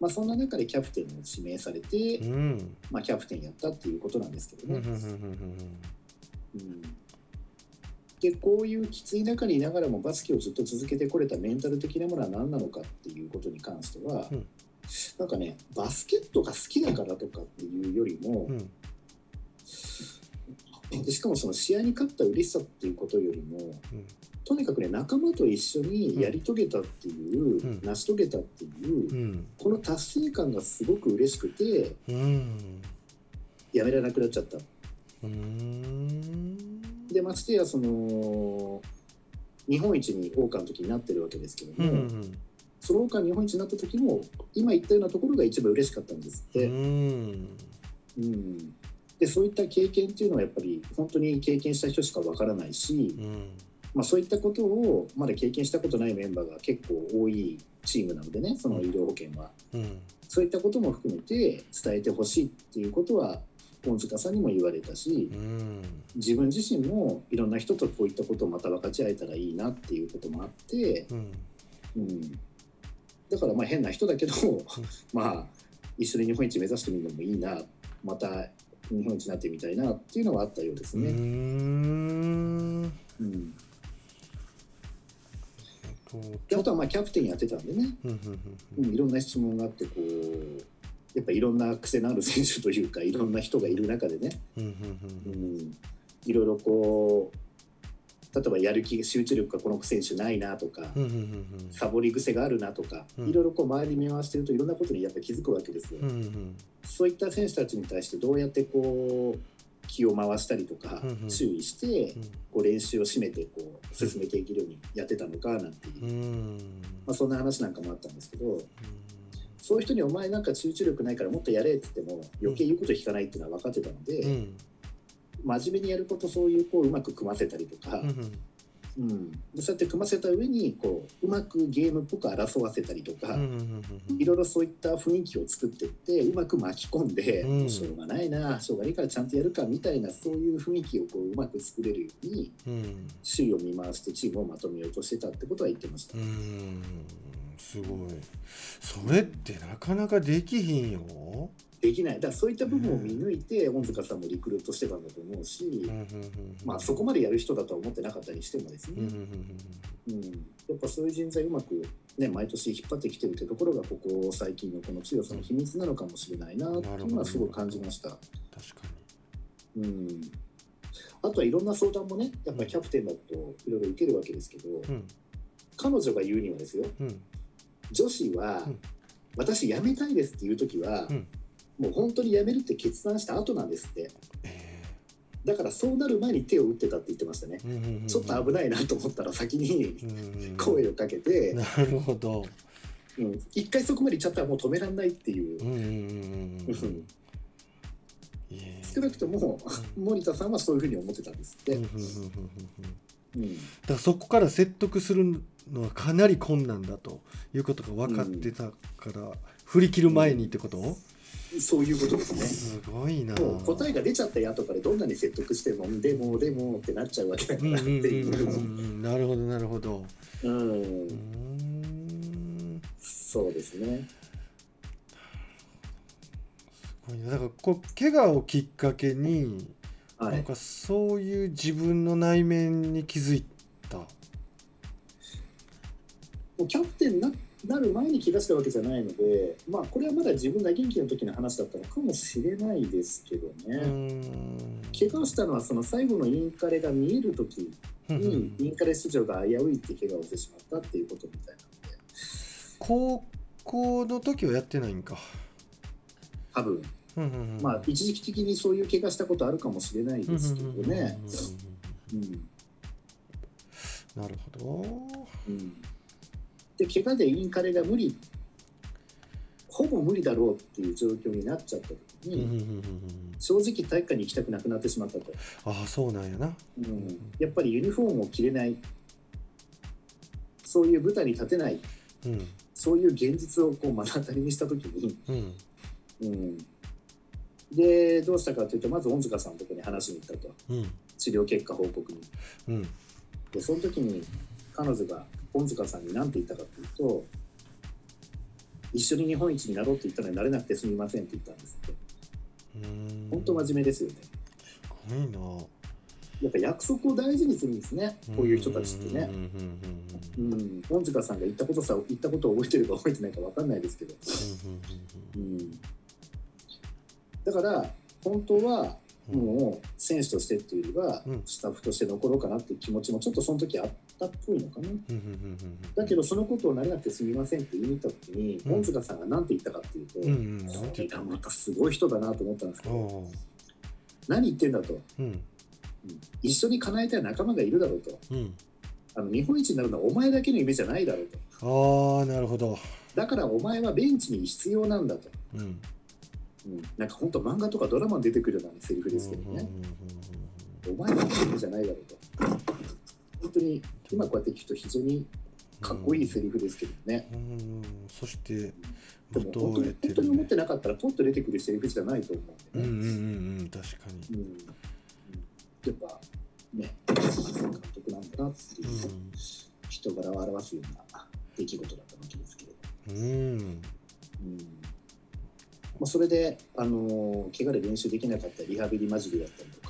まあ、そんな中でキャプテンを指名されて、うん。うんまあ、キャプテンやったっていうことなんですけどね。うんうんうん。うんでこういうきつい中にいながらもバスケをずっと続けてこれたメンタル的なものは何なのかっていうことに関しては、うん。なんかねバスケットが好きだからとかっていうよりもう、んでしかもその試合に勝った嬉しさっていうことよりもうん。とにかくね仲間と一緒にやり遂げたっていう、うん。成し遂げたっていう、うん。この達成感がすごく嬉しくてうん。やめられなくなっちゃった。うんでましてやその日本一に王冠の時になってるわけですけどうんも、うん。その王冠日本一になった時も今言ったようなところが一番嬉しかったんですって。うん。うん。でそういった経験っていうのはやっぱり本当に経験した人しかわからないし、うん。まあ、そういったことをまだ経験したことないメンバーが結構多いチームなのでねその医療保険は、うん。そういったことも含めて伝えてほしいっていうことは恩塚さんにも言われたしうん。自分自身もいろんな人とこういったことをまた分かち合えたらいいなっていうこともあって、うん。うん、だからまあ変な人だけど、まあ一緒に日本一目指してみるのもいいなまた日本一になってみたいなっていうのはあったようですうね。ん。うん。とはまあキャプテンやってたんでね、うん、いろんな質問があってこうやっぱいろんな癖のある選手というかいろんな人がいる中でね、うん。いろいろこう例えばやる気集中力がこの選手ないなとか、サボり癖があるなとか、うん。いろいろこう周り見回してるといろんなことにやっぱ気づくわけですよ。うんうんそういった選手たちに対してどうやってこう気を回したりとかうんうん。注意してうん。こう練習を締めてこう進めていけるようにやってたのかなんていう、うん。まあ、そんな話なんかもあったんですけどそういう人に「お前なんか集中力ないからもっとやれ」って言っても余計言うこと聞かないっていうのは分かってたので、うん。真面目にやることそういうこううまく組ませたりとか、うんうん、でそうやって組ませた上にこううまくゲームっぽく争わせたりとか。うんうんいろいろそういった雰囲気を作っていってうまく巻き込んで、うん。しょうがないなしょうがないからちゃんとやるかみたいなそういう雰囲気をこううまく作れるようにうん。周囲を見回してチームをまとめようとしてたってことは言ってました。うんすごい。それってなかなかできひんよ。できない。だからそういった部分を見抜いて恩塚さんもリクルートしてたんだと思うし、まあ、そこまでやる人だとは思ってなかったりしてもですね、うんうんうんやっぱそういう人材うまく、ね、毎年引っ張ってきてるってところがここ最近のこの強さの秘密なのかもしれないなっていうのはすごい感じました。確かうん、あとはいろんな相談もねやっぱキャプテンだといろいろ受けるわけですけど、うん。彼女が言うにはですようん女子は、うん。私辞めたいですっていう時は、うん。もう本当に辞めるって決断した後なんですって。えだからそうなる前に手を打ってたって言ってましたね、ーうんうんうん。ちょっと危ないなと思ったら先にうんうん声をかけて、なるほど。うん。一回そこまで行っちゃったらもう止められないっていう。少なくとも森田さんはそういうふうに思ってたんですって、うんうんうんうんうんうん。うん。だからそこから説得するのはかなり困難だということが分かってたから、振り切る前にってこと、そういうことですね。すごいな。答えが出ちゃったやとかでどんなに説得してもでもでもってなっちゃうわけだからってう。んうんうんいううんうん。なるほどなるほど。ううん。そうですね。すごいな。だからこう怪我をきっかけに、はい。なんかそういう自分の内面に気づいうキャプテンにななる前に気がしたわけじゃないのでまあこれはまだ自分が元気の時の話だったのかもしれないですけどうね、怪我したのはその最後のインカレが見える時にインカレ出場が危ういって怪我をしてしまったっていうことみたいなので。高校の時はやってないんか、多分。まあ一時期的にそういう怪我したことあるかもしれないですけどね。なるほど。うんで怪我でインカレが無理。ほぼ無理だろうっていう状況になっちゃった時に、うんうんうんうん正直体育館に行きたくなくなってしまったと、ああそうなんやな。うん、やっぱりユニフォームを着れない。そういう舞台に立てない。うん。そういう現実をこう目の当たりにした時に、うん。うん、でどうしたかというとまず恩塚さんのところに話しに行ったと。うん。治療結果報告に。うん。でその時に彼女が恩塚さんに何て言ったかというと一緒に日本一になろうって言ったのになれなくてすみませんって言ったんですって。本当真面目ですよね。すごいな。やっぱ約束を大事にするんですねこういう人たちってね。うん塚さんが言ったことさ言ったことを覚えてるか覚えてないか分かんないですけど、うんだから本当はもう選手としてっていうよりはうん。スタッフとして残ろうかなっていう気持ちもちょっとその時あったっぽいのかな。だけどそのことをなれなくてすみませんって言いに行った時に、うん。恩塚さんが何て言ったかっていうと、これがまたすごい人だなと思ったんですけど、何言ってんだと、一緒に叶えたい仲間がいるだろうと。うん。あの日本一になるのはお前だけの夢じゃないだろうと。ああなるほど。だからお前はベンチに必要なんだと、うん。うん、なんか本当漫画とかドラマに出てくるようなセリフですけどね、お前は夢じゃないだろうと本当に今こうやって聞くと非常にかっこいいセリフですけどね、うん。うん。そしてでも元本当に本当に思っるてなかったらポッと出てくるセリフじゃないと思うんでね、うんうんうんうん。確かに。うん。やっぱね、監督なんだなっていう、人柄を表すような出来事だったわけですけれど、うんうん。うん。まあ、それで、あのー怪我で練習できなかったリハビリマジでだったりと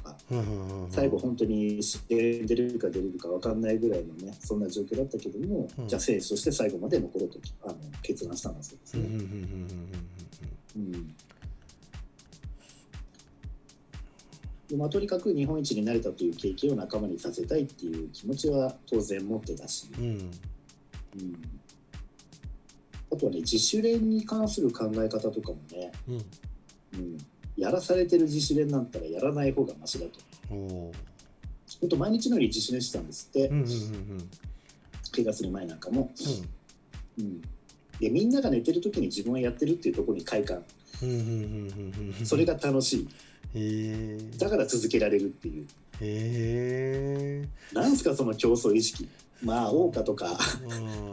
最後、本当に試合に出れるか出れるか分かんないぐらいのね、そんな状況だったけども、うん。じゃあ選手として最後まで残ろうとあの決断したんですうんうんまあ、とにかく日本一になれたという経験を仲間にさせたいっていう気持ちは当然持ってたし、うんうん。うん、あとはね自主練に関する考え方とかもね、うん。うん、やらされてる自主練なんたらやらない方がマシだと。おー。本当毎日のように自主練してたんですって、うんうんうんうん。怪我する前なんかも、うん、でみんなが寝てる時に自分はやってるっていうところに快感。うんうんうんうんうんそれが楽しい。へえだから続けられるっていう。へえなんすかその競争意識まあ桜花とか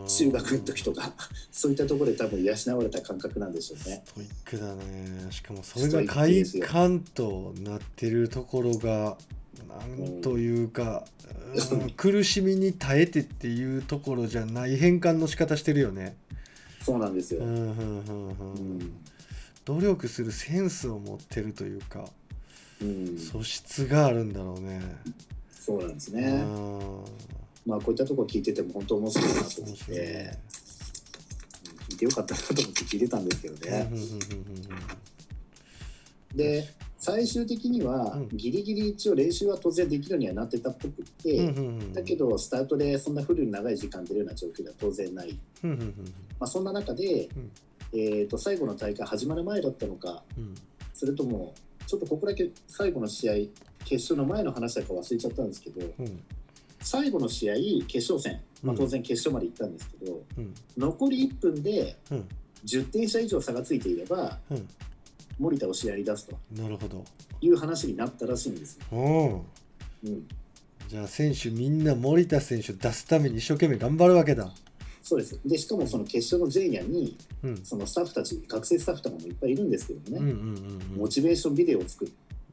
中学の時とか そういったところで多分養われた感覚なんでしょうね。ストイックだね。しかもそれが快感となってるところがなんというか、うん 苦しみに耐えてっていうところじゃない変換の仕方してるよね。そうなんですよ、うんうんうんううん。ん努力するセンスを持ってるというかうん、素質があるんだろうね。そうなんですうね、んまあこういったところ聞いてても本当面白いなと思面って、ねうん聞いてよかったなと思って聞いてたんですけどね、で最終的にはうん。ギリギリ一応練習は当然できるようにはなってたっぽくって、だけどスタートでそんなフルに長い時間出るような状況では当然ない、まあ、そんな中で、うん。えー、と最後の大会始まる前だったのかうん。それともちょっとここだけ最後の試合決勝の前の話だか忘れちゃったんですけどうん最後の試合決勝戦、まあ、うん当然決勝まで行ったんですけど、うん。残り1分でうん。10点差以上差がついていればうん。森田を試合に出すと。なるほど。いう話になったらしいんですよ。じゃあ選手みんな森田選手を出すために一生懸命頑張るわけだ。そうです。でしかもその決勝の前夜にうん。そのスタッフたち学生スタッフとかもいっぱいいるんですけどね、うんうんうんうん。モチベーションビデオを作っ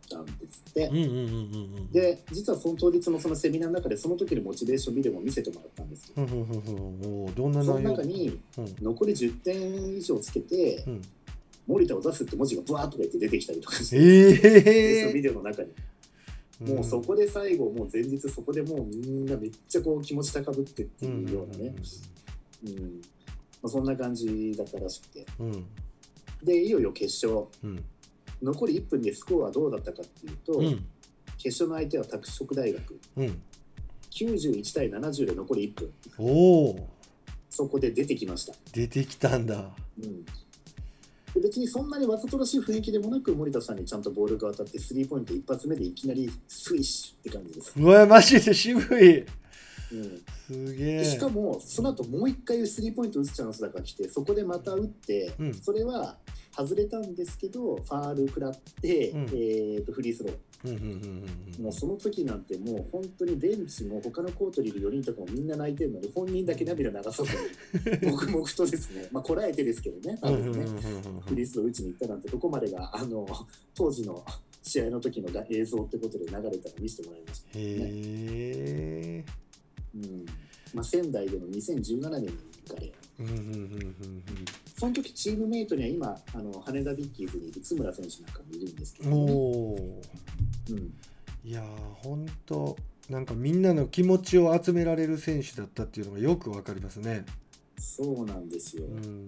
たんですって、うんうんうんうんうん。で実はその当日のそのセミナーの中でその時のモチベーションビデオも見せてもらったんですよ。うんうんうんうん。どんなその中にうん。残り10点以上つけてうん。森田を出すって文字がブワーッとか言って出てきたりとかして、でそのえビデオの中に。えもうそこで最後もう前日そこでもうみんなめっちゃこう気持ち高ぶってっていうようなね、うんまあ、そんな感じだったらしくて。うんうん。でいよいよ決勝。うん残り1分でスコアはどうだったかっていうと、うん。決勝の相手は拓殖大学。うん。91対70で残り1分。おおそこで出てきました、出てきたんだ。うん、で別にそんなにわざとらしい雰囲気でもなく森田さんにちゃんとボールが当たってスリーポイント一発目でいきなりスイッシュって感じです、うわマジで渋いうん、すげえ。でしかもその後もう一回スリーポイント打つチャンスだから来てそこでまた打って、うん。それは外れたんですけどファール食らって、うん。えー、とフリースロー。もうその時なんてもう本当にベンチも他のコートにいる4人とかもみんな泣いてるのに本人だけ涙流さずに 黙々とですね。まあこらえてですけどね多分ね、フリースロー打ちに行ったなんてどこまでがあの当時の試合の時のが映像ってことで流れたら見せてもらいました、へえうん。まあ、仙台での2017年に行かれうんうんうんうんその時チームメイトには今あの羽田ビッキーズにいる津村選手なんかもいるんですけうんど、ねおおうん、いやーほんとなんかみんなの気持ちを集められる選手だったっていうのがよくわかりますね。そうなんですよ、ううん。ん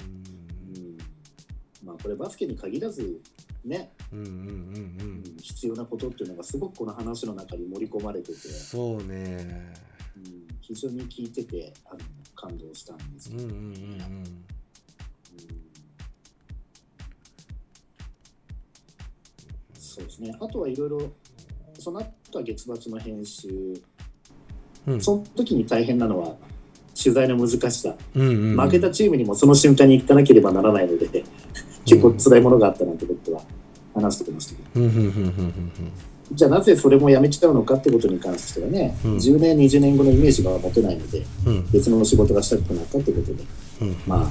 まあこれバスケに限らずね、うんうんうんううん。ん必要なことっていうのがすごくこの話の中に盛り込まれてて、そうね。うん、非常に聞いててあの感動したんです。けど、うんうんうん。うん。そうですね。あとはいろいろその後は月末の編集。うん。うんその時に大変なのは取材の難しさ。うんうんうん。負けたチームにもその瞬間に行かなければならないので、結構辛いものがあったなんてことは話してましたけど、うんうんうんうんうんじゃあなぜそれもやめちゃうのかってことに関してはね、うん。10年20年後のイメージが持てないのでうん。うん別の仕事がしたくなったってことで。うん。まあ。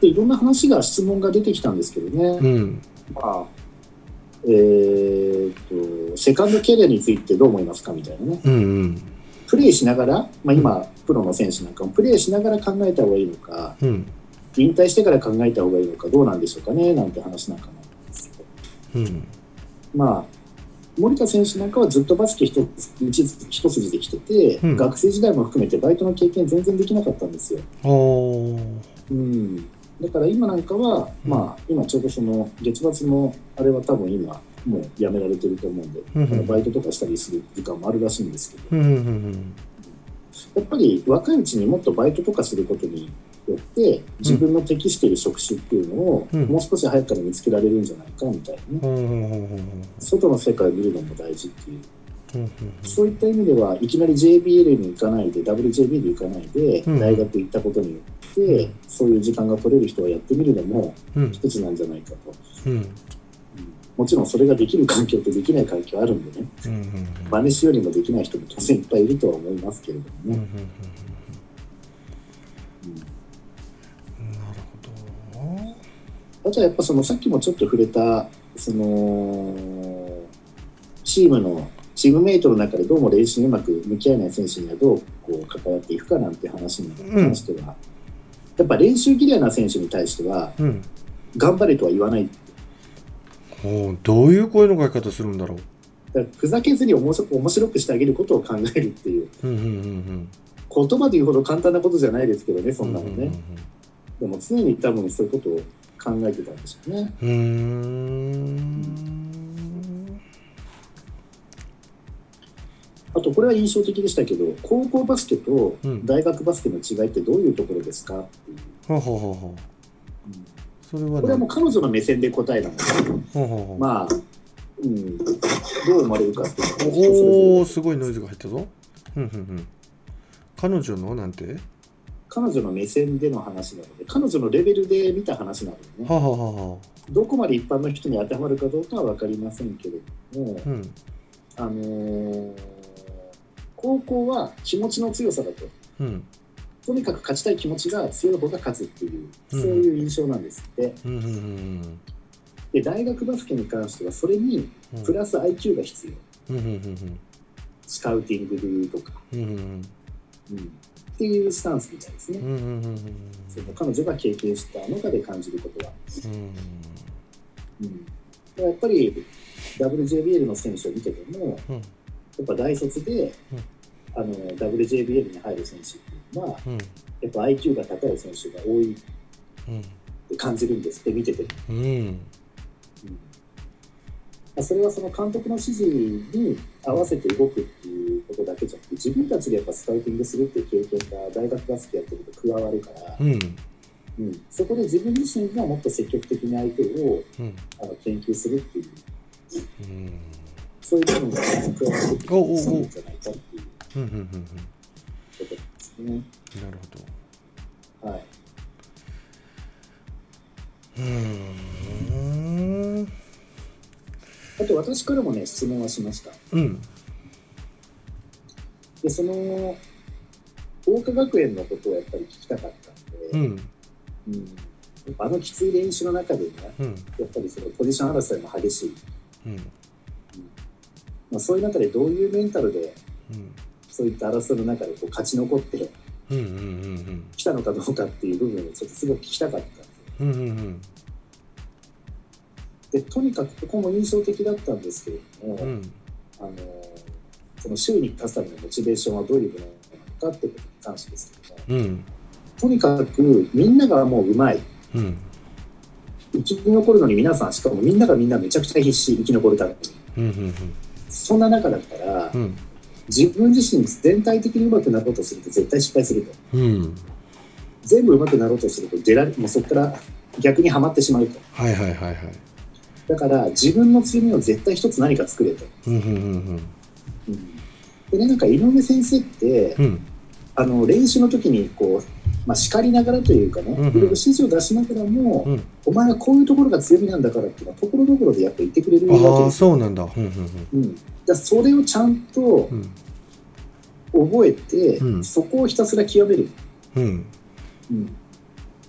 でいろんな話が質問が出てきたんですけどね、うん。まあえー、とセカンドキャリアについてどう思いますかみたいなね。うんうん。プレーしながら、まあ、今プロの選手なんかもプレーしながら考えた方がいいのかうん。引退してから考えた方がいいのかどうなんでしょうかねなんて話なんかなんですけど。うんまあ森田選手なんかはずっとバスケ一つ一一筋で来てて、うん。学生時代も含めてバイトの経験全然できなかったんですよ。うん、だから今なんかは、うん。まあ今ちょうどその月末のあれは多分今もうやめられてると思うんで、うんバイトとかしたりする時間もあるらしいんですけど、うんうんうん。やっぱり若いうちにもっとバイトとかすることによって自分の適している職種っていうのをうん。もう少し早くから見つけられるんじゃないかみたいなね、外の世界を見るのも大事っていう。そういった意味ではいきなり JBL に行かないで WJB で行かないでうん。大学行ったことによって、そういう時間が取れる人がやってみるのもうん。一つなんじゃないかと、もちろんそれができる環境とできない環境あるんでね。うんうん真似しようにもできない人も当然いっぱいいるとは思いますけれどうんうんうんもね、うんあとはやっぱそのさっきもちょっと触れたそのチームのチームメイトの中でどうも練習にうまく向き合えない選手にはどうこう関わっていくかなんて話に関しては、やっぱ練習嫌いな選手に対してはうん。頑張れとは言わない。おーどういう声の書き方するんだろう。ふざけずに面白面白くしてあげることを考えるっていう。うんうんうん言葉で言うほど簡単なことじゃないですけどねうんそんなのね、うんうん。でも常に多分そういうことを考えてたんでしょうね。うーん。あとこれは印象的でしたけど高校バスケとうん。大学バスケの違いってどういうところですか？っていう、これはもう何彼女の目線で答えなのでほうほうほう。まあ、うん、どう思われるかっていうのはおおすごいノイズが入ったぞ。彼女のなんて？彼女の目線での話なので彼女のレベルで見た話なのでね。はあはあはどこまで一般の人に当てはまるかどうかは分かりませんけれども、あうん。あのー高校は気持ちの強さだと。うん。とにかく勝ちたい気持ちが強い方が勝つっていううん。そういう印象なんですって、で大学バスケに関してはそれにうん。プラス IQ が必要。うんスカウティングとか、うん、っていうスタンスみたいですね、うんうんうんうん。その彼女が経験した中で感じることは、うん、でやっぱり WJBL の選手を見ててもうん。やっぱ大卒で、うん。あの WJBL に入る選手っていうのはうん。やっぱ IQ が高い選手が多いって感じるんですって見てて、うん。うんそれはその監督の指示に合わせて動くっていうことだけじゃなくて自分たちでやっぱスカウティングするっていう経験が大学バスケやってると加わるから、うん。うん、そこで自分自身がもっと積極的に相手をうん。あの研究するっていう。うん。そういう部分が加わってくるんじゃないかっていう。うんうんうん。ことですね。なるほど。はい。うーんあと私からもね質問はしました。うん。でその桜花学園のことをやっぱり聞きたかったんで、うん。うん。あのきつい練習の中でねうん。やっぱりそのポジション争いも激しい、うん。まあ、そういう中でどういうメンタルでうん。そういった争いの中でこう勝ち残ってきたのかどうかっていう部分をちょっとすごく聞きたかったんで。すようんうんうんでとにかくここも印象的だったんですけれども、うん。あのその周囲に立つためのモチベーションはどういうものなのかってことに関してですけどもうん。とにかくみんながもううまい。うん。生き残るのに皆さんしかもみんながみんなめちゃくちゃ必死生き残るために。うんうんそんな中だったらうん。自分自身全体的にうまくなろうとすると絶対失敗すると。うん。全部うまくなろうとすると出られもうそこから逆にはまってしまうと。はいはいはいはいだから自分の強みを絶対一つ何か作れと、うんうんうんうん、でねなんか井上先生ってうん。あの練習の時にこう、まあ、叱りながらというかね、うんうん。いろいろ指示を出しながらも、うん。お前はこういうところが強みなんだからっていうのはところどころでやっぱ言ってくれるわけああですそうなんだ。うん。うん、だからそれをちゃんとうん。覚えて、うん。そこをひたすら極める、うん。うん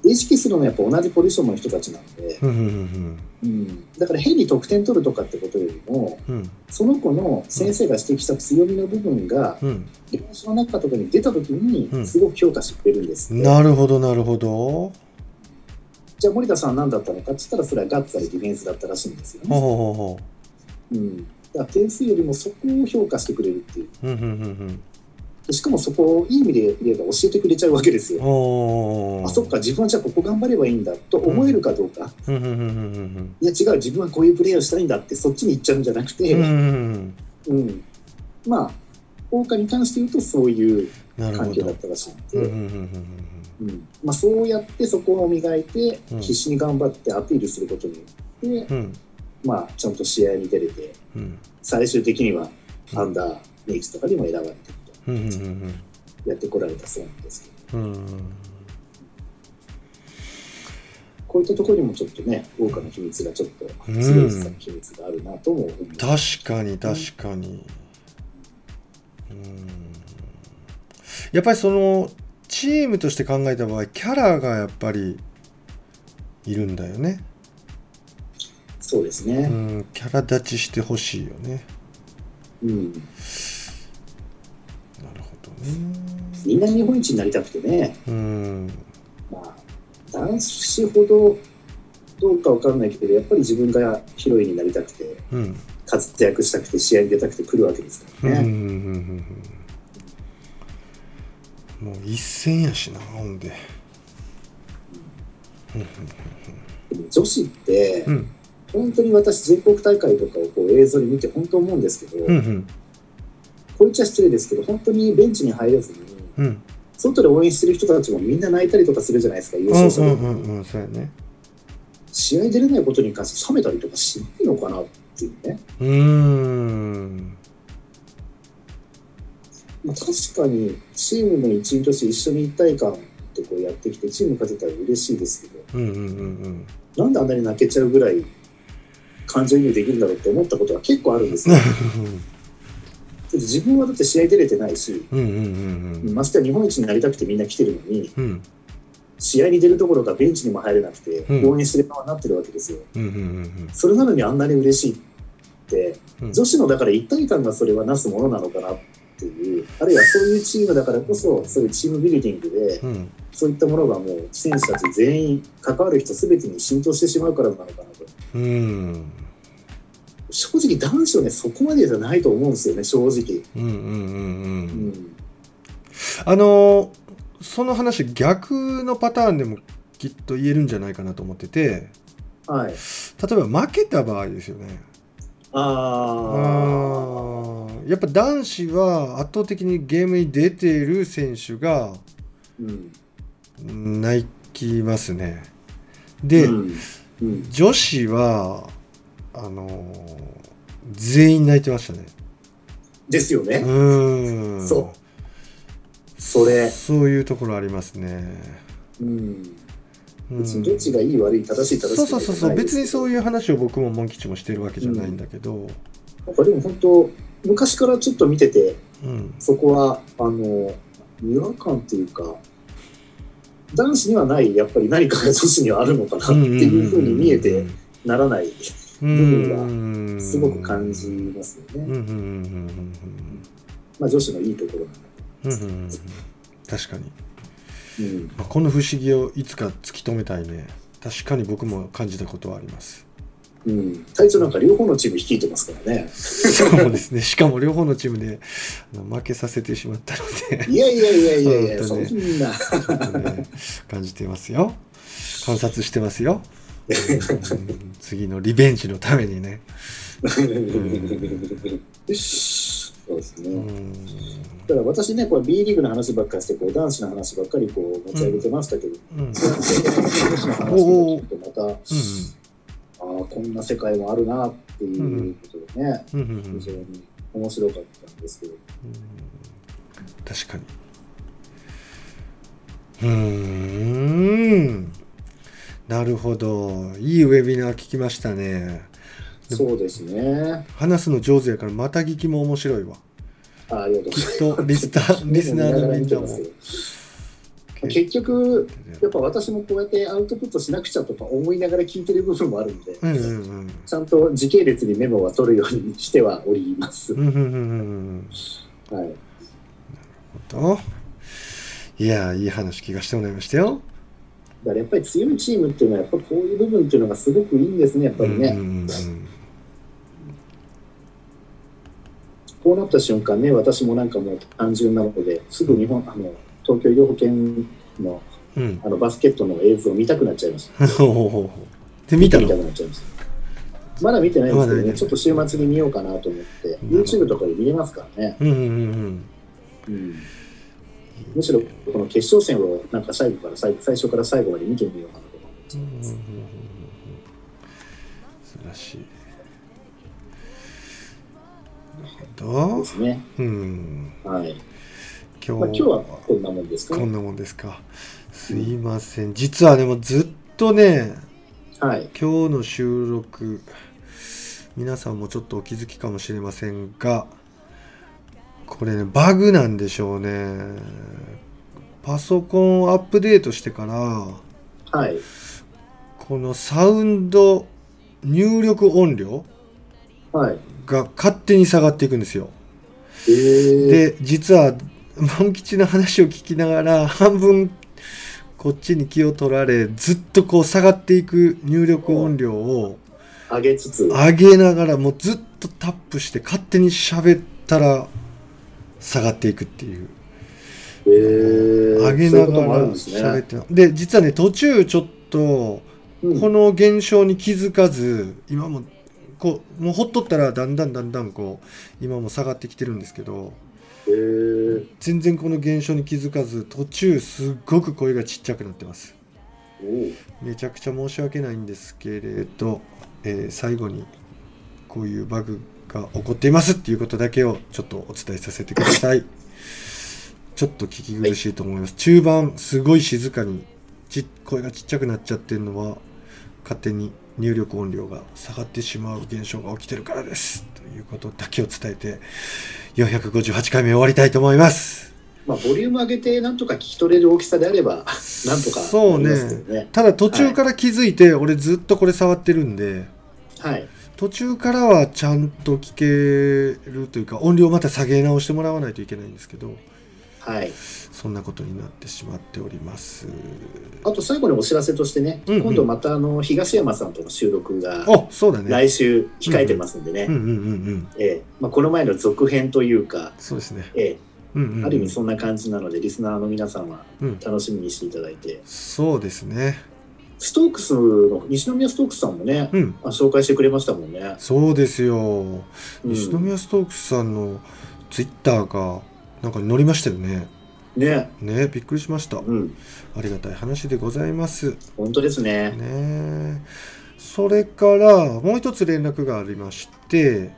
意識するのはやっぱ同じポジションの人たちなんで、うんうんうん、だから変に得点取るとかってことよりもうん。その子の先生が指摘した強みの部分がうん。練習の中とかに出た時うん。にすごく評価してくれるんですって、なるほどなるほど。じゃあ森田さんは何だったのかって言ったらそれはガッツありディフェンスだったらしいんですよね、ほうほうほうん、だから点数よりもそこを評価してくれるっていう。ううんうんうん。でしかもそこをいい意味で言えば教えてくれちゃうわけですうんよあそっか自分はじゃあここ頑張ればいいんだと思えるかどうか、うんいや違う自分はこういうプレーをしたいんだってそっちに行っちゃうんじゃなくて、うんうんまあ桜花に関して言うとそういうなるほど。環境だったらしいうんので、うん。まあ、そうやってそこを磨いてうん。必死に頑張ってアピールすることによって、うん。まあ、ちゃんと試合に出れてうん。最終的にはアンダーメイクスとかにも選ばれてやってこられたそうなんですけど。うんうんこういったところにもちょっとね桜花の秘密がちょっとうん強い秘密があるなとも思います。確かに確かに。うん。やっぱりそのチームとして考えた場合キャラがやっぱりいるんだよね。うそうですね。ん。キャラ立ちしてほしいよね。うん。みんな日本一になりたくてね、うん。まあ、男子ほどどうかわかんないけど、やっぱり自分がヒロインになりたくて、うん。活躍したくて、試合に出たくて来るわけですからうんうんうんね。うん。もう一戦やしなほんで。女子って、うん。本当に私全国大会とかをこう映像に見て本当思うんですけど、うんうんこう言っちゃ失礼ですけど本当にベンチに入れずにうん。外で応援してる人たちもみんな泣いたりとかするじゃないですか優うん勝者で、うんうんうんそうやね。試合出れないことに関して冷めたりとかしないのかなっていうね、うーん。まあ、確かにチームの一員として一緒に一体感でこうやってきてチーム勝てたら嬉しいですけどうんうんうんなんであんなに泣けちゃうぐらい感情移入できるんだろうって思ったことが結構あるんですよ。自分はだって試合出れてないし、ましてや日本一になりたくてみんな来てるのに、うん。うん試合に出るどころかベンチにも入れなくて、うん。応援してる側になってるわけですよ。それなのにあんなに嬉しいって、うん。女子のだから一体感がそれはなすものなのかなっていう、あるいはそういうチームだからこそ、そういうチームビルディングで、うん。そういったものがもう選手たち全員、関わる人すべてに浸透してしまうからなのかなと。うん正直男子はね、そこまでじゃないと思うんですよね、正直。うんうんうんううんん。あのその話逆のパターンでもきっと言えるんじゃないかなと思っててはい。例えば負けた場合ですよねああーやっぱ男子は圧倒的にゲームに出ている選手があ。うん。泣きますねで、うん。うん。女子はあの全員泣いてましたね。ですよね。うーん。そう。それ。そういうところありますね、うん。うん。別にどっちがいい悪い正しい正しいそうそうそうそう。別にそういう話を僕もモン吉もしてるわけじゃないんだけど、なん。かでも本当昔からちょっと見ててうん。そこはあの違和感っていうか男子にはないやっぱり何かが女子にはあるのかなっていうふうに見えてならない部分すごく感じますよね、うん。うんうんうんまあ、女子のいいところうんうんうん。うん確かに、うん。まあ、この不思議をいつか突き止めたいね。確かに僕も感じたことはあります。うん、隊長なんか両方のチーム率いてますからね。そうですね。しかも両方のチームで負けさせてしまったので。いやいやいやいやいや、そんな。ね。感じてますよ。観察してますよ、うん次のリベンジのためにね、そうですね、うん。だから私ね、これ B リーグの話ばっかりして、こう男子の話ばっかりこう持ち上げてましたけど、うん。うん女子の話を聞くとまた、ああ、こんな世界もあるなっていうことでね、うんうんうん。非常に面白かったんですけど、確かに。うーんなるほど。いいウェビナー聞きましたね。そうですね。話すの上手やからまた聞きも面白いわ。あありがとうございます。きっとリス リスナーのみんなも結局、やっぱ私もこうやってアウトプットしなくちゃとか思いながら聞いてる部分もあるんで、うんうんうん。ちゃんと時系列にメモは取るようにしてはおります。うんうんうんうんうん。はい。といやいい話聞かせてもらいましたよだからやっぱり強いチームっていうのは、やっぱこういう部分っていうのがすごくいいんですね、やっぱりね。うんうんうんこうなった瞬間ね、私もなんかもう単純なので、すぐ日本、あの東京医療保険のうんあのバスケットの映像を見たくなっちゃいました。で見た見たのくなっちゃいました。まだ見てないんですけどね、まちょっと週末に見ようかなと思って、YouTube とかで見れますからね。うんうんうんうんうんむしろこの決勝戦をなんか最後から最最初から最後まで見てみようかなと思ってうんうんうんうんうん素晴らしい。なるほどですね。うんはい。今日まあ、今日はこんなもんですかね。こんなもんですかすい。ません実はでもずっとねはい。今日の収録皆さんもちょっとお気づきかもしれませんがこれねバグなんでしょうね。パソコンをアップデートしてからはい。このサウンド入力音量はい。が勝手に下がっていくんですよ。えー、で実は万吉の話を聞きながら半分こっちに気を取られずっとこう下がっていく入力音量を上げつつ、上げながらもうずっとタップして勝手に喋ったら下がっていくっていう。えー、上げながら。喋ってで実はね途中ちょっとうん。この現象に気づかず今もこうもうほっとったらだんだんだんだんこう今も下がってきてるんですけどへえ全然この現象に気づかず途中すっごく声がちっちゃくなってます。めちゃくちゃ申し訳ないんですけれど、えー最後にこういうバグが起こっていますっていうことだけをちょっとお伝えさせてください。ちょっと聞き苦しいと思います、中盤すごい静かにち声がちっちゃくなっちゃってるのは勝手に入力音量が下がってしまう現象が起きてるからです。ということだけを伝えて458回目終わりたいと思います。まあボリューム上げてなんとか聞き取れる大きさであればなんとか。そうね。なりますけどねただ途中から気づいて、俺ずっとこれ触ってるんで。はい途中からはちゃんと聞けるというか音量また下げ直してもらわないといけないんですけどはい。そんなことになってしまっております。あと最後にお知らせとしてね、うんうん。今度またあの東山さんとの収録があそうだね。来週控えてますんでね、うんうん。うんうんええ。まあ、この前の続編というか、そうですね。えうんうんうん。えある意味そんな感じなのでリスナーの皆さんはうん。楽しみにしていただいて。そうですねストークスの西宮ストークスさんもね、うん。あ紹介してくれましたもんね、そうですよ。うん。西宮ストークスさんのツイッターがなんか乗りましたよね。ね。ねびっくりしました。うん。ありがたい話でございます。本当ですね。ね。それからもう一つ連絡がありまして、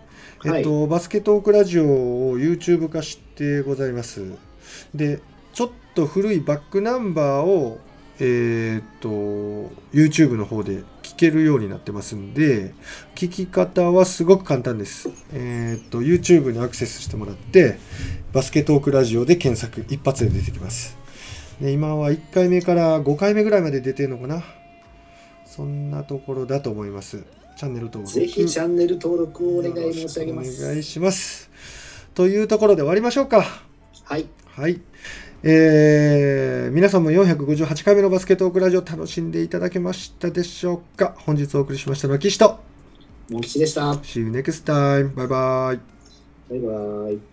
えっと、バスケットークラジオを YouTube 化してございます。で、ちょっと古いバックナンバーを、えーっと、YouTube の方で聞けるようになってますんで、聞き方はすごく簡単です。えーっと、YouTube にアクセスしてもらって、バスケットークラジオで検索、一発で出てきます。で今は1回目から5回目ぐらいまで出てるのかな。そんなところだと思います。チャンネル登録。ぜひチャンネル登録をお願い申し上げまおす願いします。というところで終わりましょうか。はいはい。えー皆さんも458回目のバスケットークラジオ楽しんでいただけましたでしょうか？本日お送りしましたのは岸と。モン吉でした See you next time. バイバイ。バイバイ